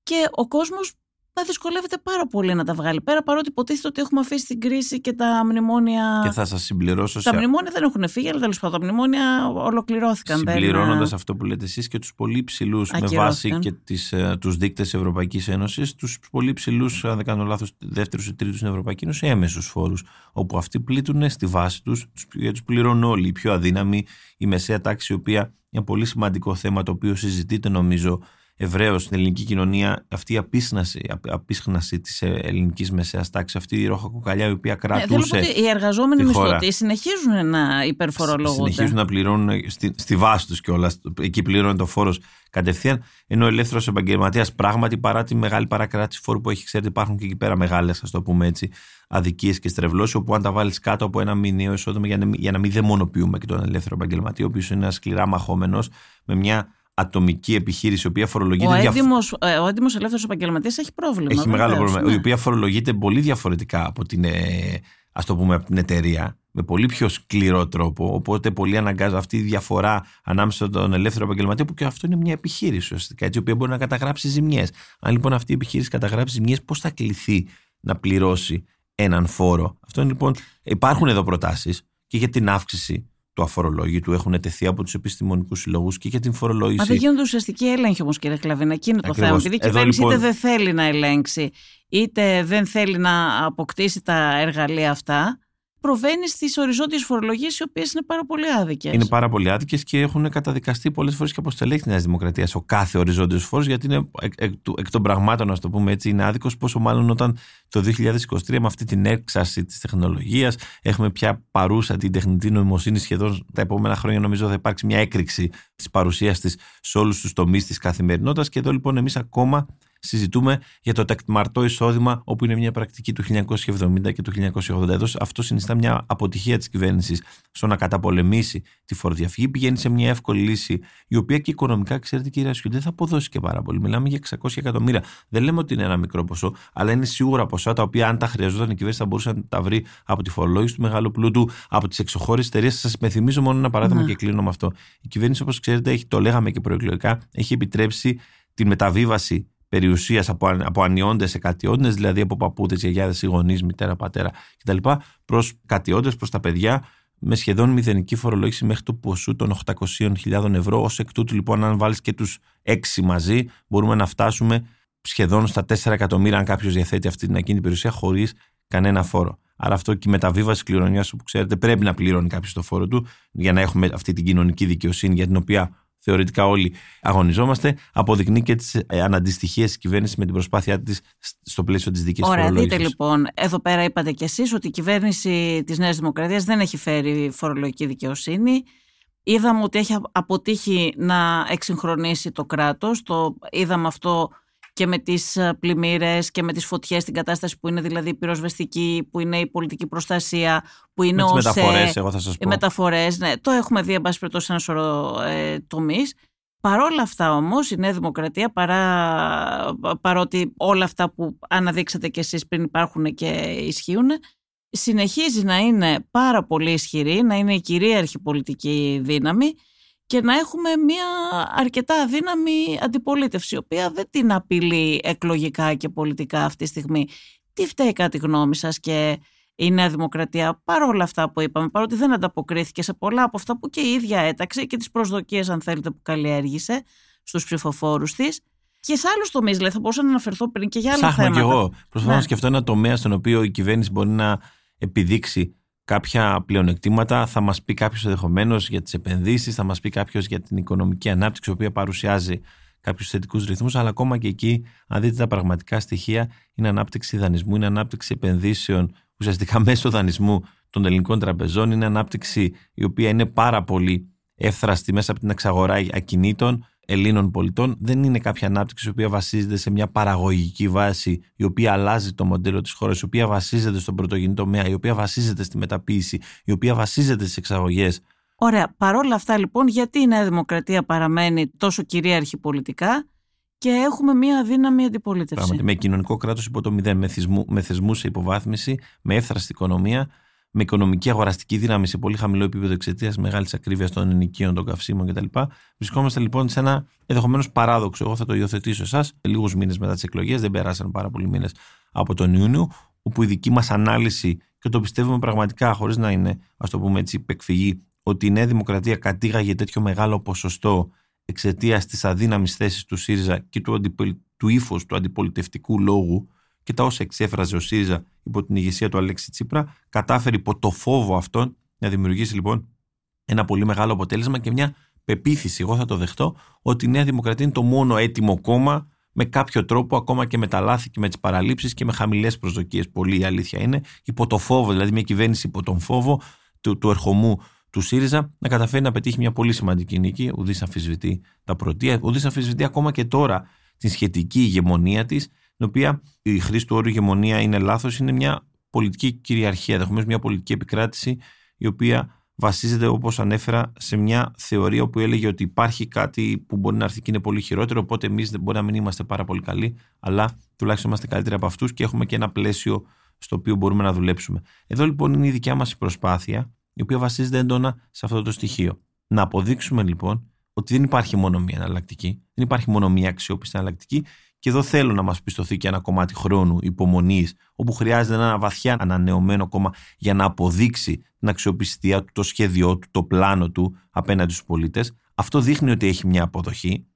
και ο κόσμος να δυσκολεύεται πάρα πολύ να τα βγάλει πέρα, παρότι υποτίθεται ότι έχουμε αφήσει την κρίση και τα μνημόνια. Και θα σας συμπληρώσω. Τα μνημόνια δεν έχουν φύγει, αλλά τέλος πάντων τα μνημόνια ολοκληρώθηκαν. Συμπληρώνοντας αυτό που λέτε εσείς και τους πολύ ψηλούς, με βάση και ε, τους δείκτες Ευρωπαϊκής Ένωσης, τους πολύ ψηλούς, αν δεν κάνω λάθος, δεύτερους ή τρίτους στην Ευρωπαϊκή Ένωση, έμεσους φόρους. Όπου αυτοί πλήττουν στη βάση τους, γιατί τους πληρώνουν όλοι. Οι πιο αδύναμοι, η μεσαία τάξη, η οποία είναι πολύ σημαντικό θέμα το οποίο συζητείται νομίζω ευρέω στην ελληνική κοινωνία αυτή η απίσχναση, απίσχναση της ελληνικής μεσαίας τάξης, αυτή η ρόχα κοκαλιά η οποία κρατούσε. Ναι, ότι οι εργαζόμενοι μισθωτοί συνεχίζουν να υπερφορολογούνται. Συνεχίζουν να πληρώνουν στη, στη βάση τους κιόλας. Εκεί πληρώνει το φόρος κατευθείαν. Ενώ ο ελεύθερος επαγγελματίας πράγματι παρά τη μεγάλη παρακράτηση φόρου που έχει, ξέρετε, υπάρχουν και εκεί πέρα μεγάλες, ας το πούμε έτσι, αδικίες και στρεβλώσεις, όπου αν τα βάλεις κάτω από ένα μηνιαίο εισόδημα για να, για να μην δαιμονοποιούμε και τον ελεύθερο επαγγελματία, ο οποίος είναι ένα σκληρά μαχόμενος με μια ατομική επιχείρηση, η οποία φορολογείται. Ο έντιμος διαφ... ελεύθερος επαγγελματίας έχει πρόβλημα. Έχει μεγάλο πρόβλημα. Ναι. Η οποία φορολογείται πολύ διαφορετικά από την, ε, ας το πούμε, από την εταιρεία, με πολύ πιο σκληρό τρόπο. Οπότε πολύ αναγκάζει αυτή η διαφορά ανάμεσα στον ελεύθερο επαγγελματία, που και αυτό είναι μια επιχείρηση ουσιαστικά, έτσι, η οποία μπορεί να καταγράψει ζημιές. Αν λοιπόν αυτή η επιχείρηση καταγράψει ζημιές, πώς θα κληθεί να πληρώσει έναν φόρο; Αυτό είναι λοιπόν. Υπάρχουν εδώ προτάσεις και για την αύξηση του αφορολόγητου έχουν τεθεί από τους επιστημονικούς συλλόγου και για την φορολόγηση. Μα δεν γίνονται ουσιαστικοί έλεγχοι όμως, κύριε Κλαβίνα. Εκεί είναι το θέμα. Επειδή η κυβέρνηση λοιπόν... είτε δεν θέλει να ελέγξει, είτε δεν θέλει να αποκτήσει τα εργαλεία αυτά, προβαίνει στις οριζόντιες φορολογίες, οι οποίες είναι πάρα πολύ άδικες. Είναι πάρα πολύ άδικες και έχουν καταδικαστεί πολλές φορές και από στελέχη της Νέας Δημοκρατίας ο κάθε οριζόντιος φόρος, γιατί είναι εκ, εκ, εκ, των πραγμάτων, ας το πούμε έτσι, είναι άδικος. Πόσο μάλλον όταν το 2023 με αυτή την έξαρση της τεχνολογίας έχουμε πια παρούσα την τεχνητή νοημοσύνη σχεδόν τα επόμενα χρόνια, νομίζω θα υπάρξει μια έκρηξη της παρουσίας της σε όλους τους τομείς της καθημερινότητας. Και εδώ λοιπόν εμείς ακόμα συζητούμε για το τακτμαρτό εισόδημα, όπου είναι μια πρακτική του 1970 και του 1980. Εδώ αυτό συνιστά μια αποτυχία της κυβέρνησης στο να καταπολεμήσει τη φοροδιαφυγή. Πηγαίνει σε μια εύκολη λύση, η οποία και οικονομικά, ξέρετε, κύριε Ασιού, δεν θα αποδώσει και πάρα πολύ. Μιλάμε για 600 εκατομμύρια. Δεν λέμε ότι είναι ένα μικρό ποσό, αλλά είναι σίγουρα ποσά τα οποία, αν τα χρειαζόταν η κυβέρνησης, θα μπορούσε να τα βρει από τη φορολόγηση του μεγάλου πλούτου, από τις εξωχώρε εταιρείες. Σας υπενθυμίζω μόνο ένα παράδειγμα ναι. και κλείνω με αυτό. Η κυβέρνηση, όπως ξέρετε, έχει, το λέγαμε και προεκλογικά, έχει επιτρέψει την μεταβίβαση περιουσίας από, από ανιώντε σε κατιόντες, δηλαδή από παππούδε, γιαγιάδες ή γονεί, μητέρα, πατέρα κτλ., προς κατιόντες, προς τα παιδιά, με σχεδόν μηδενική φορολόγηση μέχρι το ποσού των 800.000 ευρώ. Ω εκ τούτου, λοιπόν, αν βάλεις και τους έξι μαζί, μπορούμε να φτάσουμε σχεδόν στα 4 εκατομμύρια, αν κάποιος διαθέτει αυτή την ακίνητη περιουσία, χωρίς κανένα φόρο. Άρα αυτό και η μεταβίβαση κληρονομιάς, που ξέρετε, πρέπει να πληρώνει κάποιος το φόρο του για να έχουμε αυτή την κοινωνική δικαιοσύνη για την οποία θεωρητικά όλοι αγωνιζόμαστε, αποδεικνύει και τις ε, αναντιστοιχίες της κυβέρνησης με την προσπάθειά της στο πλαίσιο της δική Ωραία, δείτε λοιπόν, εδώ πέρα είπατε κι εσείς ότι η κυβέρνηση της Νέας Δημοκρατίας δεν έχει φέρει φορολογική δικαιοσύνη. Είδαμε ότι έχει αποτύχει να εξυγχρονίσει το κράτος. Το είδαμε αυτό και με τις ε, πλημμύρες και με τις φωτιές στην κατάσταση που είναι δηλαδή η πυροσβεστική, που είναι η πολιτική προστασία, που είναι με τις μεταφορές, εγώ θα σας πω. Οι μεταφορές, ναι, το έχουμε δει εν πάση περιπτώσει σε ένα σωρό ε, τομείς. Παρόλα αυτά όμως η Νέα Δημοκρατία παρά, παρότι όλα αυτά που αναδείξατε και εσείς πριν υπάρχουν και ισχύουν συνεχίζει να είναι πάρα πολύ ισχυρή, να είναι η κυρίαρχη πολιτική δύναμη και να έχουμε μια αρκετά αδύναμη αντιπολίτευση, η οποία δεν την απειλεί εκλογικά και πολιτικά αυτή τη στιγμή. Τι φταίει κάτι γνώμη σας και η Νέα Δημοκρατία παρόλα αυτά που είπαμε, παρότι δεν ανταποκρίθηκε σε πολλά από αυτά που και η ίδια έταξε και τις προσδοκίες αν θέλετε που καλλιέργησε στους ψηφοφόρους της. Και σε άλλους τομείς, δηλαδή, θα μπορούσα να αναφερθώ πριν και για άλλα Ψάχνω θέματα. κι εγώ. Προσπαθώ ναι. να σκεφτώ ένα τομέα στον οποίο η κυβέρνηση μπορεί να επιδείξει κάποια πλεονεκτήματα. Θα μας πει κάποιος ενδεχομένως για τις επενδύσεις, θα μας πει κάποιος για την οικονομική ανάπτυξη, η οποία παρουσιάζει κάποιους θετικούς ρυθμούς, αλλά ακόμα και εκεί, αν δείτε τα πραγματικά στοιχεία, είναι ανάπτυξη δανεισμού, είναι ανάπτυξη επενδύσεων ουσιαστικά *laughs* μέσω δανεισμού των ελληνικών τραπεζών, είναι ανάπτυξη η οποία είναι πάρα πολύ εύθραστη μέσα από την εξαγορά ακινήτων, Ελλήνων πολιτών δεν είναι κάποια ανάπτυξη η οποία βασίζεται σε μια παραγωγική βάση, η οποία αλλάζει το μοντέλο της χώρας, η οποία βασίζεται στον πρωτογενή τομέα, η οποία βασίζεται στη μεταποίηση, η οποία βασίζεται στις εξαγωγές. Ωραία. Παρόλα αυτά, λοιπόν, γιατί η Νέα Δημοκρατία παραμένει τόσο κυρίαρχη πολιτικά και έχουμε μια δύναμη αντιπολίτευση; Πράγματι, με κοινωνικό κράτος υπό το μηδέν, με θεσμούς σε υποβάθμιση, με εύθραστη οικονομία, με οικονομική αγοραστική δύναμη σε πολύ χαμηλό επίπεδο εξαιτίας μεγάλης ακρίβειας των ενοικίων, των καυσίμων κτλ. Βρισκόμαστε λοιπόν σε ένα ενδεχομένως παράδοξο. Εγώ θα το υιοθετήσω εσάς. Λίγους μήνες μετά τις εκλογές, δεν πέρασαν πάρα πολλοί μήνες από τον Ιούνιο, όπου η δική μας ανάλυση, και το πιστεύουμε πραγματικά, χωρίς να είναι, ας το πούμε έτσι, υπεκφυγή, ότι η Νέα Δημοκρατία κατήγαγε τέτοιο μεγάλο ποσοστό εξαιτίας της αδύναμης θέσης του ΣΥΡΙΖΑ και του, του ύφους του αντιπολιτευτικού λόγου, και τα όσα εξέφραζε ο ΣΥΡΙΖΑ υπό την ηγεσία του Αλέξη Τσίπρα, κατάφερε υπό το φόβο αυτόν να δημιουργήσει λοιπόν ένα πολύ μεγάλο αποτέλεσμα και μια πεποίθηση, εγώ θα το δεχτώ, ότι η Νέα Δημοκρατία είναι το μόνο έτοιμο κόμμα με κάποιο τρόπο, ακόμα και με τα λάθη και με τις παραλήψεις και με χαμηλές προσδοκίες. Πολύ η αλήθεια είναι, υπό το φόβο, δηλαδή μια κυβέρνηση υπό τον φόβο του, του ερχομού του ΣΥΡΙΖΑ να καταφέρει να πετύχει μια πολύ σημαντική νίκη. Ουδής αμφισβητεί τα πρωτεία, ουδής αμφισβητεί ακόμα και τώρα την σχετική ηγεμονία της την οποία η χρήση του όρου ηγεμονία είναι λάθος, είναι μια πολιτική κυριαρχία, ενδεχομένως μια πολιτική επικράτηση, η οποία βασίζεται, όπως ανέφερα, σε μια θεωρία που έλεγε ότι υπάρχει κάτι που μπορεί να έρθει και είναι πολύ χειρότερο. Οπότε εμείς δεν μπορεί να μην είμαστε πάρα πολύ καλοί, αλλά τουλάχιστον είμαστε καλύτεροι από αυτούς και έχουμε και ένα πλαίσιο στο οποίο μπορούμε να δουλέψουμε. Εδώ λοιπόν είναι η δικιά μας προσπάθεια, η οποία βασίζεται έντονα σε αυτό το στοιχείο. Να αποδείξουμε λοιπόν ότι δεν υπάρχει μόνο μία εναλλακτική, δεν υπάρχει μόνο μία αξιόπιστη εναλλακτική και εδώ θέλω να μας πιστωθεί και ένα κομμάτι χρόνου υπομονής, όπου χρειάζεται ένα βαθιά ανανεωμένο κόμμα για να αποδείξει την αξιοπιστία του, το σχέδιό του, το πλάνο του απέναντι στους πολίτες. Αυτό δείχνει ότι έχει μια αποδοχή.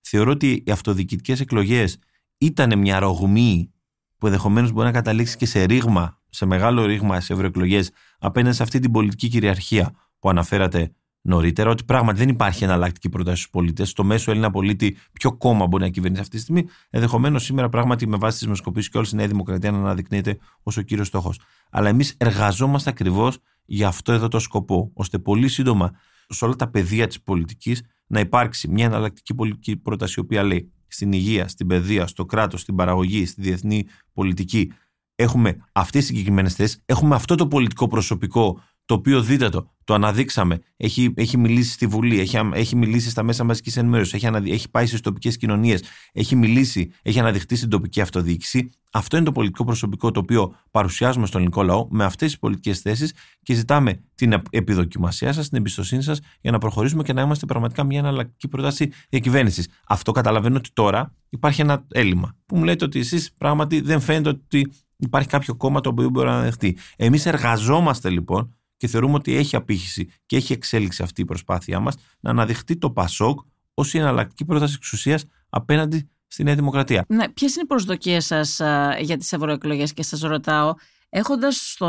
Θεωρώ ότι οι αυτοδιοικητικές εκλογές ήταν μια ρογμή που ενδεχομένως μπορεί να καταλήξει και σε ρήγμα, σε μεγάλο ρήγμα σε ευρωεκλογές απέναντι σε αυτή την πολιτική κυριαρχία που αναφέρατε νωρίτερα ότι πράγματι δεν υπάρχει εναλλακτική πρόταση στους πολίτες. Στο μέσο Έλληνα πολίτη, ποιο κόμμα μπορεί να κυβερνήσει αυτή τη στιγμή. Ενδεχομένως σήμερα πράγματι με βάση τις δημοσκοπήσεις και όλη η Νέα Δημοκρατία να αναδεικνύεται ως ο κύριος στόχος. Αλλά εμείς εργαζόμαστε ακριβώς για αυτό εδώ το σκοπό, ώστε πολύ σύντομα σε όλα τα πεδία της πολιτικής να υπάρξει μια εναλλακτική πολιτική πρόταση, η οποία λέει στην υγεία, στην παιδεία, στο κράτος, στην παραγωγή, στη διεθνή πολιτική. Έχουμε αυτές τις συγκεκριμένες θέσεις, έχουμε αυτό το πολιτικό προσωπικό το οποίο δείτε το, το αναδείξαμε, έχει, έχει μιλήσει στη Βουλή, έχει, έχει μιλήσει στα μέσα μαζικής ενημέρωσης, έχει, έχει πάει στις τοπικές κοινωνίες, έχει μιλήσει, έχει αναδειχθεί στην τοπική αυτοδιοίκηση. Αυτό είναι το πολιτικό προσωπικό το οποίο παρουσιάζουμε στον ελληνικό λαό με αυτές τις πολιτικές θέσεις και ζητάμε την επιδοκιμασία σας, την εμπιστοσύνη σας για να προχωρήσουμε και να είμαστε πραγματικά μια εναλλακτική πρόταση διακυβέρνησης. Αυτό καταλαβαίνω ότι τώρα υπάρχει ένα έλλειμμα που μου λέτε ότι εσείς πράγματι δεν φαίνεται ότι υπάρχει κάποιο κόμμα το οποίο μπορεί να δεχτεί. Εμείς εργαζόμαστε λοιπόν και θεωρούμε ότι έχει απήχηση και έχει εξέλιξη αυτή η προσπάθειά μας να αναδειχθεί το ΠΑΣΟΚ ως η εναλλακτική πρόταση εξουσίας απέναντι στη Νέα Δημοκρατία. Ναι, Ποιες είναι οι προσδοκίες σας για τις ευρωεκλογές και σας ρωτάω, έχοντας στο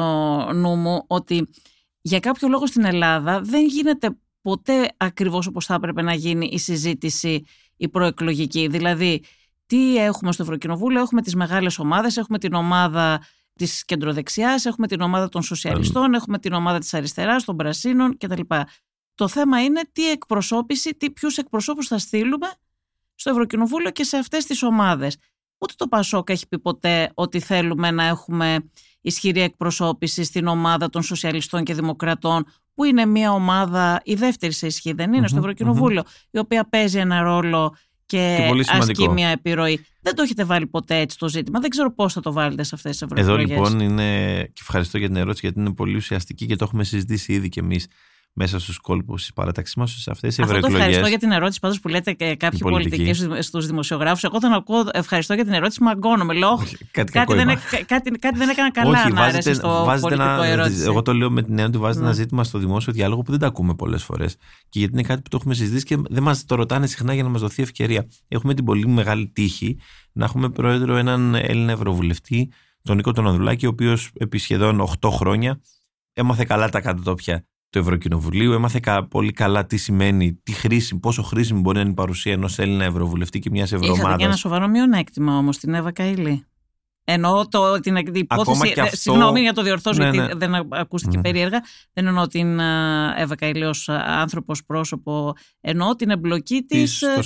νου μου ότι για κάποιο λόγο στην Ελλάδα δεν γίνεται ποτέ ακριβώς όπως θα έπρεπε να γίνει η συζήτηση η προεκλογική. Δηλαδή, τι έχουμε στο Ευρωκοινοβούλιο, έχουμε τις μεγάλες ομάδες, έχουμε την ομάδα της κεντροδεξιάς, έχουμε την ομάδα των σοσιαλιστών, έχουμε την ομάδα της αριστεράς, των πρασίνων κτλ. Το θέμα είναι τι εκπροσώπηση, τι, ποιους εκπροσώπους θα στείλουμε στο Ευρωκοινοβούλιο και σε αυτές τις ομάδες. Ούτε το Πασόκ έχει πει ποτέ ότι θέλουμε να έχουμε ισχυρή εκπροσώπηση στην ομάδα των σοσιαλιστών και δημοκρατών που είναι μια ομάδα, η δεύτερη σε ισχύ δεν ειναι στο ευρωκοινοβουλιο η οποία παίζει ένα ρόλο και, και ασκεί μια επιρροή. Δεν το έχετε βάλει ποτέ έτσι το ζήτημα. Δεν ξέρω πώς θα το βάλετε σε αυτές τις ευρωεκλογές. Εδώ λοιπόν είναι. και ευχαριστώ για την ερώτηση γιατί είναι πολύ ουσιαστική και το έχουμε συζητήσει ήδη κι εμείς μέσα στους κόλπους της παράταξής μας, σε αυτές οι ευρωεκλογές. Αυτό ευχαριστώ για την ερώτηση πάντως που λέτε και κάποιοι πολιτικοί στους δημοσιογράφους. Εγώ θα ακούω ευχαριστώ για την ερώτηση, μαγκώνομαι. Λέω, κάτι, κάτι, δεν, κάτι, κάτι δεν έκανα καλά Όχι, να βάζετε, στο βάζετε ένα, ερώτηση. Εγώ το λέω με την έννοια ότι βάζετε ένα ναι. ζήτημα στο δημόσιο διάλογο που δεν τα ακούμε πολλές φορές. Και γιατί είναι κάτι που το έχουμε συζητήσει και δεν μας το ρωτάνε συχνά για να μας δοθεί ευκαιρία. Έχουμε την πολύ μεγάλη τύχη να έχουμε πρόεδρο έναν Έλληνα Ευρωβουλευτή, τον Νίκο τον Ανδρουλάκη, ο οποίος επί σχεδόν 8 χρόνια έμαθε καλά τα κατατόπια του Ευρωκοινοβουλίου. Έμαθε πολύ καλά τι σημαίνει, τι χρήσιμη, πόσο χρήσιμη μπορεί να είναι η παρουσία ενός Έλληνα Ευρωβουλευτή και μιας Ευρωομάδα. Είχατε και ένα σοβαρό μειονέκτημα όμως την Εύα Καηλή. Εννοώ το, την υπόθεση. Αυτό... Συγγνώμη για το διορθώσω, ναι, γιατί ναι. δεν ακούστηκε mm. περίεργα. Δεν εννοώ την Εύα Καηλή ως άνθρωπος πρόσωπο. Εννοώ την εμπλοκή της στο,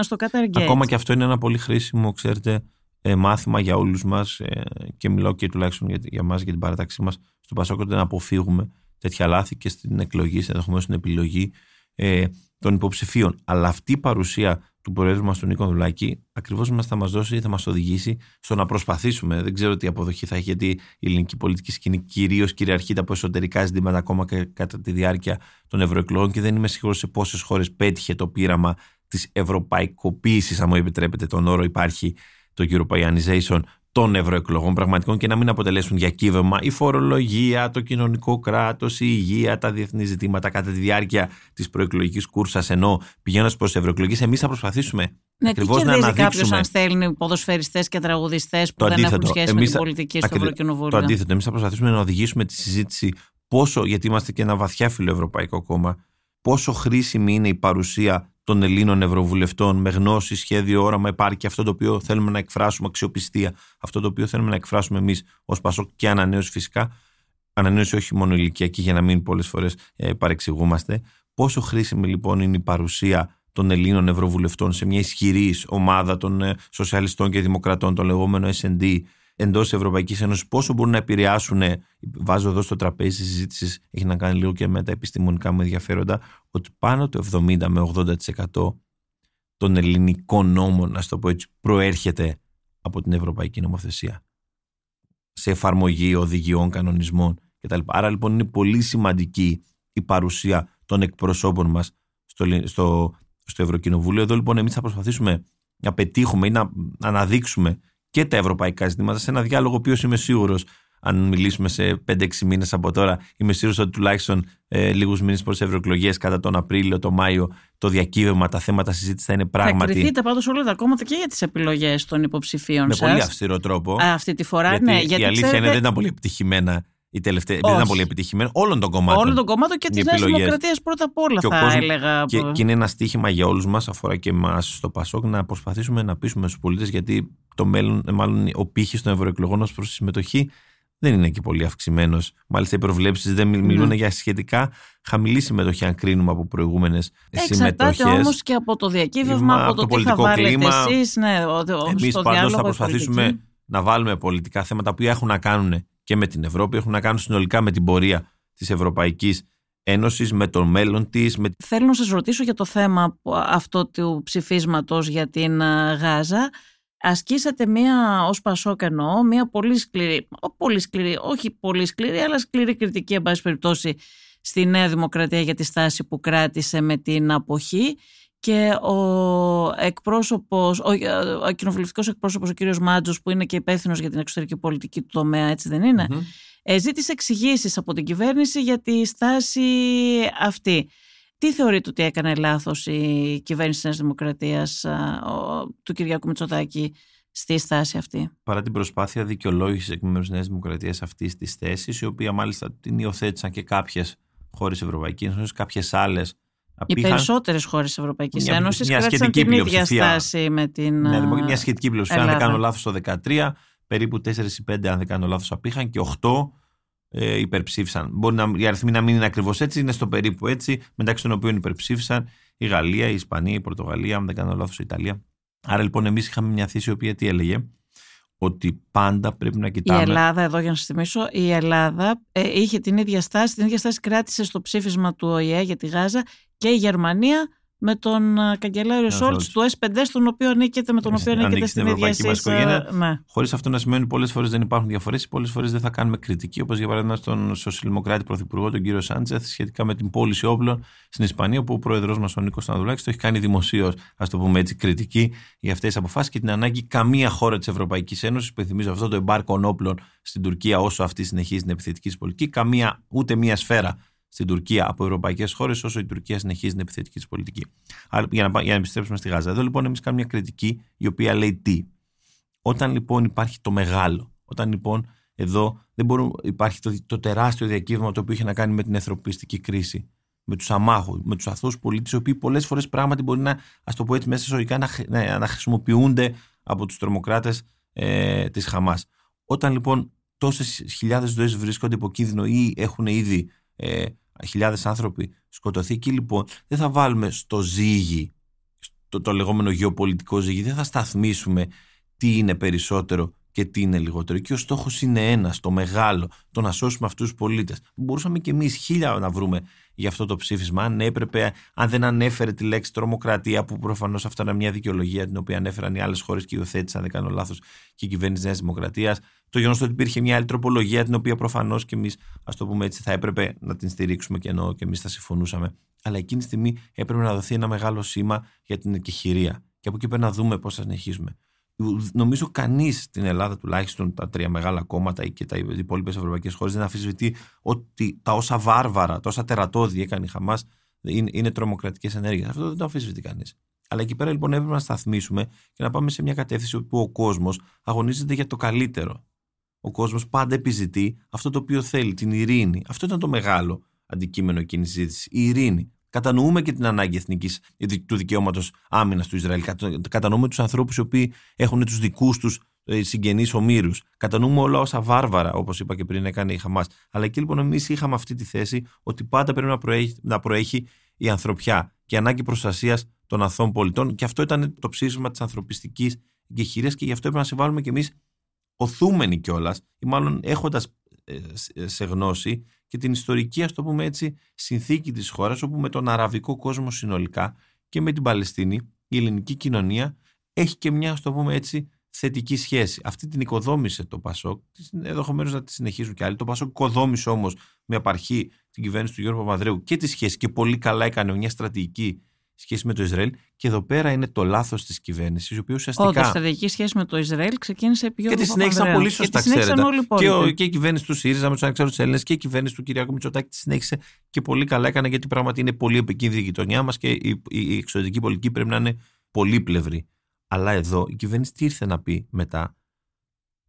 στο Qatar Ακόμα και αυτό είναι ένα πολύ χρήσιμο, ξέρετε, ε, μάθημα για όλους μας ε, και μιλάω και τουλάχιστον για, για εμά, για την παράταξή μας στο Πασόκο, να αποφύγουμε τέτοια λάθη και στην εκλογή, ενδεχομένως στην επιλογή ε, των υποψηφίων. Αλλά αυτή η παρουσία του Προέδρου μας, του Νίκο Δουλάκη, ακριβώς μας θα μας δώσει, θα μας οδηγήσει στο να προσπαθήσουμε. Δεν ξέρω τι αποδοχή θα έχει, γιατί η ελληνική πολιτική σκηνή κυρίως κυριαρχείται από εσωτερικά ζητήματα ακόμα και κατά τη διάρκεια των ευρωεκλογών και δεν είμαι σίγουρος σε πόσες χώρες πέτυχε το πείραμα της ευρωπαϊκοποίησης, αν μου επιτρέπετε τον όρο, υπάρχει το Europeanization των ευρωεκλογών πραγματικών και να μην αποτελέσουν διακύβευμα η φορολογία, το κοινωνικό κράτος, η υγεία, τα διεθνή ζητήματα κατά τη διάρκεια της προεκλογικής κούρσας. Ενώ πηγαίνοντας προς τις ευρωεκλογές, εμείς θα προσπαθήσουμε ναι, ακριβώς να αναδείξουμε. κάποιος αν στέλνει ποδοσφαιριστές και τραγουδιστές που δεν έχουν σχέση εμείς, με την πολιτική στο Ευρωκοινοβούλιο. Το αντίθετο. Εμείς θα προσπαθήσουμε να οδηγήσουμε τη συζήτηση πόσο, γιατί είμαστε και ένα βαθιά φιλοευρωπαϊκό κόμμα, πόσο χρήσιμη είναι η παρουσία των Ελλήνων Ευρωβουλευτών με γνώση, σχέδιο, όραμα, επάρκεια, αυτό το οποίο θέλουμε να εκφράσουμε, αξιοπιστία, αυτό το οποίο θέλουμε να εκφράσουμε εμείς ως Πασόκ και ανανέωση φυσικά. Ανανέωση όχι μόνο ηλικιακή, για να μην πολλές φορές ε, παρεξηγούμαστε. Πόσο χρήσιμη λοιπόν είναι η παρουσία των Ελλήνων Ευρωβουλευτών σε μια ισχυρή ομάδα των ε, σοσιαλιστών και δημοκρατών, το λεγόμενο SD, εντός Ευρωπαϊκής Ένωσης, πόσο μπορούν να επηρεάσουν. Βάζω εδώ στο τραπέζι της συζήτησης, έχει να κάνει λίγο και με τα επιστημονικά μου ενδιαφέροντα, ότι πάνω το 70 με 80% των ελληνικών νόμων, να το πω έτσι, προέρχεται από την Ευρωπαϊκή Νομοθεσία. Σε εφαρμογή οδηγιών, κανονισμών κτλ. Άρα λοιπόν είναι πολύ σημαντική η παρουσία των εκπροσώπων μας στο, στο, στο Ευρωκοινοβούλιο. Εδώ λοιπόν εμείς θα προσπαθήσουμε να πετύχουμε ή να αναδείξουμε και τα ευρωπαϊκά ζητήματα σε ένα διάλογο ο οποίος είμαι σίγουρος, αν μιλήσουμε σε 5-6 μήνες από τώρα, είμαι σίγουρος ότι τουλάχιστον ε, λίγους μήνες προ τις ευρωεκλογές, κατά τον Απρίλιο, τον Μάιο, το διακύβευμα, τα θέματα συζήτησης θα είναι πράγματι. Θα κρυθείτε πάντως όλα τα κόμματα και για τις επιλογές των υποψηφίων Με σας. πολύ αυστηρό τρόπο. Α, αυτή τη φορά, γιατί ναι. Γιατί η αλήθεια είναι δεν ήταν πολύ επιτυχημένα η τελευταία, δεν ήταν πολύ επιτυχημένο όλων των κομμάτων. Όλων των κομμάτων και της Νέας Δημοκρατίας πρώτα απ' όλα, θα έλεγα. Και, και είναι ένα στίχημα για όλους μας, αφορά και εμάς στο Πασόκ, να προσπαθήσουμε να πείσουμε στου πολίτες, γιατί το μέλλον, μάλλον ο πύχης των ευρωεκλογών ως προς τη συμμετοχή δεν είναι και πολύ αυξημένος. Μάλιστα, οι προβλέψεις δεν μιλούν ναι. για σχετικά χαμηλή συμμετοχή, αν κρίνουμε από προηγούμενες συμμετοχές. Εξαρτάται όμως και από το διακύβευμα, από, το, το τι θα βάλετε εσείς. Ναι, Εμείς πάντως θα προσπαθήσουμε να βάλουμε πολιτικά θέματα που έχουν να κάνουν και με την Ευρώπη, έχουν να κάνουν συνολικά με την πορεία της Ευρωπαϊκής Ένωσης, με το μέλλον της. Με... Θέλω να σας ρωτήσω για το θέμα αυτό του ψηφίσματος για την ε, Γάζα. Ασκήσατε μία, ως Πασόκ εννοώ, μία πολύ σκληρή, πολύ σκληρή, όχι πολύ σκληρή, αλλά σκληρή κριτική, εν πάση περιπτώσει, στη Νέα Δημοκρατία για τη στάση που κράτησε με την αποχή και ο εκπρόσωπος, ο, ο κοινοβουλευτικός εκπρόσωπος, ο κύριος Μάτζος που είναι και υπεύθυνος για την εξωτερική πολιτική του τομέα, έτσι δεν είναι, mm-hmm. ζήτησε εξηγήσεις από την κυβέρνηση για τη στάση αυτή. Τι θεωρείτε ότι έκανε λάθος η κυβέρνηση της Νέας Δημοκρατίας του Κυριάκου Μητσοτάκη στη στάση αυτή; Παρά την προσπάθεια δικαιολόγησης εκ μέρους της Νέας Δημοκρατίας αυτής της θέσης, η οποία μάλιστα την υιοθέτησαν και κάποιες χώρες Ευρωπαϊκής Ένωσης, κάποιες άλλες. Οι περισσότερες χώρες Ευρωπαϊκής Ένωσης κράτησαν την ίδια στάση με την. Ναι, μια σχετική πλειοψηφία. Αν δεν κάνω λάθος, το 2013, περίπου 4 ή 5, αν δεν κάνω λάθος, απήχαν και 8 ε, υπερψήφισαν. Μπορεί να, οι αριθμοί να μην είναι ακριβώς έτσι, είναι στο περίπου έτσι, μεταξύ των οποίων υπερψήφισαν η Γαλλία, η Ισπανία, η Πορτογαλία, αν δεν κάνω λάθος, η Ιταλία. Άρα λοιπόν εμείς είχαμε μια θέση η οποία τι έλεγε, ότι πάντα πρέπει να κοιτάμε. Η Ελλάδα, εδώ για να σας θυμίσω, η Ελλάδα ε, είχε την ίδια στάση, την ίδια στάση κράτησε στο ψήφισμα του ΟΗΕ για τη Γάζα και η Γερμανία με τον ε, καγκελάριο Σόλτς του S5, στον οποίο ανήκεται, με τον οποίο ανήκεται στην ίδια οικογένεια. Ναι. Χωρίς αυτό να σημαίνει ότι πολλές φορές δεν υπάρχουν διαφορές ή πολλές φορές δεν θα κάνουμε κριτική, όπως για παράδειγμα στον Σοσιαλδημοκράτη Πρωθυπουργό, τον κύριο Σάντσεθ, σχετικά με την πώληση όπλων στην Ισπανία, όπου ο πρόεδρός μας, ο Νίκος Στανδουλάκης, το έχει κάνει δημοσίως, ας το πούμε έτσι, κριτική για αυτές τις αποφάσεις και την ανάγκη καμία χώρα της Ευρωπαϊκής Ένωσης, που θυμίζω αυτό το εμπάρκο όπλων στην Τουρκία, όσο αυτή συνεχίζει την επιθετική πολιτική, καμία ούτε μία σφαίρα στην Τουρκία από ευρωπαϊκές χώρες, όσο η Τουρκία συνεχίζει την επιθετική τη πολιτική. Άρα, για, να, για να επιστρέψουμε στη Γάζα. Εδώ λοιπόν εμείς κάνουμε μια κριτική η οποία λέει τι. Όταν λοιπόν υπάρχει το μεγάλο, όταν λοιπόν εδώ δεν μπορούμε, υπάρχει το, το τεράστιο διακύβευμα το οποίο είχε να κάνει με την ανθρωπιστική κρίση, με τους αμάχους, με τους αθώους πολίτες, οι οποίοι πολλές φορές πράγματι μπορεί να, ας το πω έτσι, μέσα εισαγωγικά να, να, να χρησιμοποιούνται από τους τρομοκράτες ε, της Χαμάς. Όταν λοιπόν τόσες χιλιάδες ζωές βρίσκονται υπό κίνδυνο ή έχουν ήδη ε, χιλιάδες άνθρωποι σκοτωθεί. Εκεί λοιπόν δεν θα βάλουμε στο ζύγι, στο το λεγόμενο γεωπολιτικό ζύγι, δεν θα σταθμίσουμε τι είναι περισσότερο και τι είναι λιγότερο. Και ο στόχος είναι ένας, το μεγάλο, το να σώσουμε αυτούς τους πολίτες. Μπορούσαμε και εμείς χίλια να βρούμε για αυτό το ψήφισμα, αν έπρεπε, αν δεν ανέφερε τη λέξη τρομοκρατία, που προφανώς αυτό είναι μια δικαιολογία την οποία ανέφεραν οι άλλες χώρες και υιοθέτησαν, αν δεν κάνω λάθος, και η κυβέρνηση Νέας Δημοκρατίας. Το γεγονός ότι υπήρχε μια άλλη τροπολογία, την οποία προφανώς και εμείς, ας το πούμε έτσι, θα έπρεπε να την στηρίξουμε και ενώ και εμείς θα συμφωνούσαμε. Αλλά εκείνη τη στιγμή έπρεπε να δοθεί ένα μεγάλο σήμα για την εκεχηρία. Και από εκεί πρέπει να δούμε πώς θα συνεχίσουμε νομίζω κανείς στην Ελλάδα, τουλάχιστον τα τρία μεγάλα κόμματα και τα υπόλοιπες ευρωπαϊκές χώρες, δεν αφισβητεί ότι τα όσα βάρβαρα, τα όσα τερατώδη έκανε η Χαμάς είναι, είναι τρομοκρατικές ενέργειες. Αυτό δεν το αφισβητεί κανείς. Αλλά εκεί πέρα λοιπόν έπρεπε να σταθμίσουμε και να πάμε σε μια κατεύθυνση όπου ο κόσμος αγωνίζεται για το καλύτερο. Ο κόσμος πάντα επιζητεί αυτό το οποίο θέλει, την ειρήνη. Αυτό ήταν το μεγάλο αντικείμενο εκείνης της συζήτησης. Η ειρήνη. Κατανοούμε και την ανάγκη εθνικής, του δικαιώματος άμυνας του Ισραήλ. Κατανοούμε τους ανθρώπους οι οποίοι έχουν τους δικούς τους ε, συγγενείς ομήρους. Κατανοούμε όλα όσα βάρβαρα, όπως είπα και πριν, έκανε η Χαμάς. Αλλά εκεί λοιπόν εμείς είχαμε αυτή τη θέση ότι πάντα πρέπει να προέχει, να προέχει η ανθρωπιά και η ανάγκη προστασίας των αθώων πολιτών. Και αυτό ήταν το ψήφισμα της ανθρωπιστικής εγκεχηρία και γι' αυτό έπρεπε να συμβάλλουμε κι εμείς οθούμενοι κιόλας, ή μάλλον έχοντας ε, σε γνώση και την ιστορική, ας το πούμε έτσι, συνθήκη της χώρας, όπου με τον αραβικό κόσμο συνολικά και με την Παλαιστίνη, η ελληνική κοινωνία έχει και μια, ας το πούμε έτσι, θετική σχέση. Αυτή την οικοδόμησε το Πασόκ, ενδεχομένως να τη συνεχίσουν και άλλοι. Το Πασόκ οικοδόμησε όμως με απαρχή την κυβέρνηση του Γιώργου Παπαδρέου και τη σχέση και πολύ καλά έκανε μια στρατηγική σχέση με το Ισραήλ. Και εδώ πέρα είναι το λάθος της κυβέρνησης, η οποία ουσιαστικά. Όντως, η στρατηγική σχέση με το Ισραήλ ξεκίνησε πιο Και τη συνέχισαν πολύ σωστά, και ξέρετε. Και, ο, και η κυβέρνηση του ΣΥΡΙΖΑ με τους ανεξάρτητους Έλληνες και η κυβέρνηση του Κυριάκου Μητσοτάκη τη συνέχισε και πολύ καλά έκανε, γιατί πράγματι είναι πολύ επικίνδυνη η γειτονιά μας και η, η, η εξωτερική πολιτική πρέπει να είναι πολύπλευρη. Αλλά εδώ η κυβέρνηση τι ήρθε να πει μετά,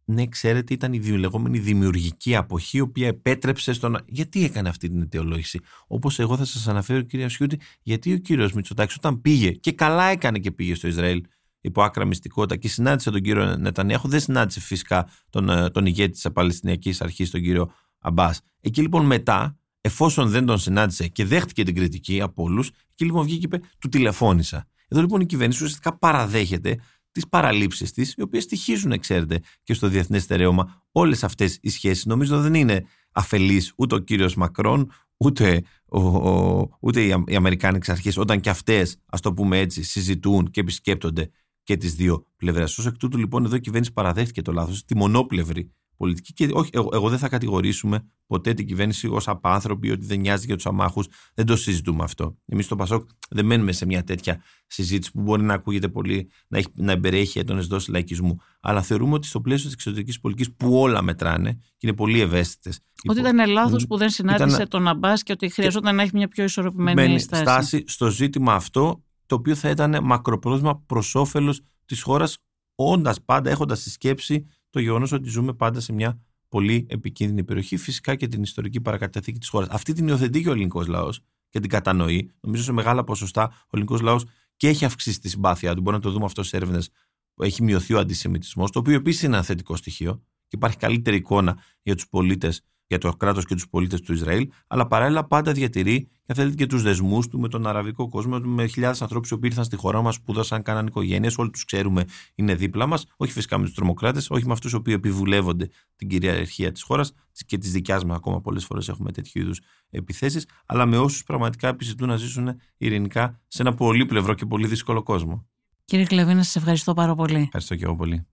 ναι, ξέρετε, ήταν η λεγόμενη δημιουργική αποχή, η οποία επέτρεψε στον. Γιατί έκανε αυτή την αιτιολόγηση; Όπως εγώ θα σας αναφέρω, κυρία Σιούτη, γιατί ο κύριος Μητσοτάκης όταν πήγε, και καλά έκανε και πήγε στο Ισραήλ, υπό άκρα μυστικότητα και συνάντησε τον κύριο Νετανιάχου, δεν συνάντησε φυσικά τον, ε, τον ηγέτη της Παλαιστινιακή Αρχής, τον κύριο Αμπάς. Εκεί λοιπόν μετά, εφόσον δεν τον συνάντησε και δέχτηκε την κριτική από όλους, εκεί λοιπόν βγήκε και είπε, του τηλεφώνησα. Εδώ λοιπόν η κυβέρνηση ουσιαστικά παραδέχεται τις παραλήψεις της, οι οποίες στοιχίζουν, ξέρετε, και στο διεθνές στερέωμα. Όλες αυτές οι σχέσεις νομίζω δεν είναι αφελεί ούτε ο κύριος Μακρόν, ούτε, ο, ο, ούτε οι, οι Αμερικάνικε αρχέ, όταν και αυτές, ας το πούμε έτσι, συζητούν και επισκέπτονται και τις δύο πλευρές. Ω εκ τούτου, λοιπόν, εδώ η κυβέρνηση παραδέχτηκε το λάθος, τη μονόπλευρη πολιτική. Και όχι, εγώ, εγώ δεν θα κατηγορήσουμε ποτέ την κυβέρνηση ως απάνθρωποι ότι δεν νοιάζει για τους αμάχους. Δεν το συζητούμε αυτό. Εμείς στο Πασόκ δεν μένουμε σε μια τέτοια συζήτηση που μπορεί να ακούγεται πολύ, να, έχει, να εμπεριέχει έντονες δόσεις λαϊκισμού. Αλλά θεωρούμε ότι στο πλαίσιο της εξωτερικής πολιτικής που όλα μετράνε και είναι πολύ ευαίσθητες. Ότι ήταν λάθο που δεν συνάντησε ήταν... τον Αμπάς και ότι χρειαζόταν να έχει μια πιο ισορροπημένη στάση. στάση στο ζήτημα αυτό, το οποίο θα ήταν μακροπρόθεσμα προς όφελος της χώρας όντας πάντα έχοντας στη σκέψη το γεγονός ότι ζούμε πάντα σε μια πολύ επικίνδυνη περιοχή, φυσικά και την ιστορική παρακαταθήκη της χώρας. Αυτή την υιοθετεί και ο ελληνικός λαός και την κατανοεί. Νομίζω σε μεγάλα ποσοστά ο ελληνικός λαός και έχει αυξήσει τη συμπάθειά του. Μπορεί να το δούμε αυτό στι έρευνες που έχει μειωθεί ο αντισημιτισμός, το οποίο επίσης είναι ένα θετικό στοιχείο και υπάρχει καλύτερη εικόνα για τους πολίτες για το κράτος και τους πολίτες του Ισραήλ, αλλά παράλληλα πάντα διατηρεί, και θέλετε, και τους δεσμούς του με τον αραβικό κόσμο, με χιλιάδες ανθρώπους που ήρθαν στη χώρα μας, σπούδασαν, κάναν οικογένειες, όλοι τους ξέρουμε είναι δίπλα μας, όχι φυσικά με τους τρομοκράτες, όχι με αυτούς οι επιβουλεύονται την κυριαρχία της χώρας και της δικιάς μας ακόμα πολλές φορές έχουμε τέτοιου είδους επιθέσεις, αλλά με όσους πραγματικά επιζητούν να ζήσουν ειρηνικά σε ένα πολύ πλευρό και πολύ δύσκολο κόσμο. Κύριε Κλεβίνα, σας ευχαριστώ πάρα πολύ. Ευχαριστώ και εγώ πολύ.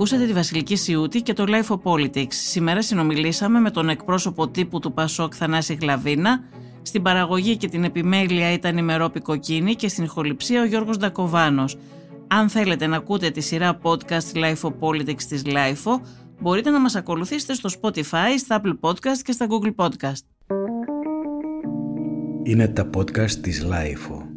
Ακούσατε τη Βασιλική Σιούτη και το Life of Politics. Σήμερα συνομιλήσαμε με τον εκπρόσωπο τύπου του Πασόκ Θανάση Γλαβίνα. Στην παραγωγή και την επιμέλεια ήταν η Μερόπη Κοκκίνη και στην ηχοληψία ο Γιώργος Ντακοβάνος. Αν θέλετε να ακούτε τη σειρά podcast Life of Politics της Life μπορείτε να μας ακολουθήσετε στο Spotify, στα Apple Podcast και στα Google Podcast. Είναι τα podcast της Life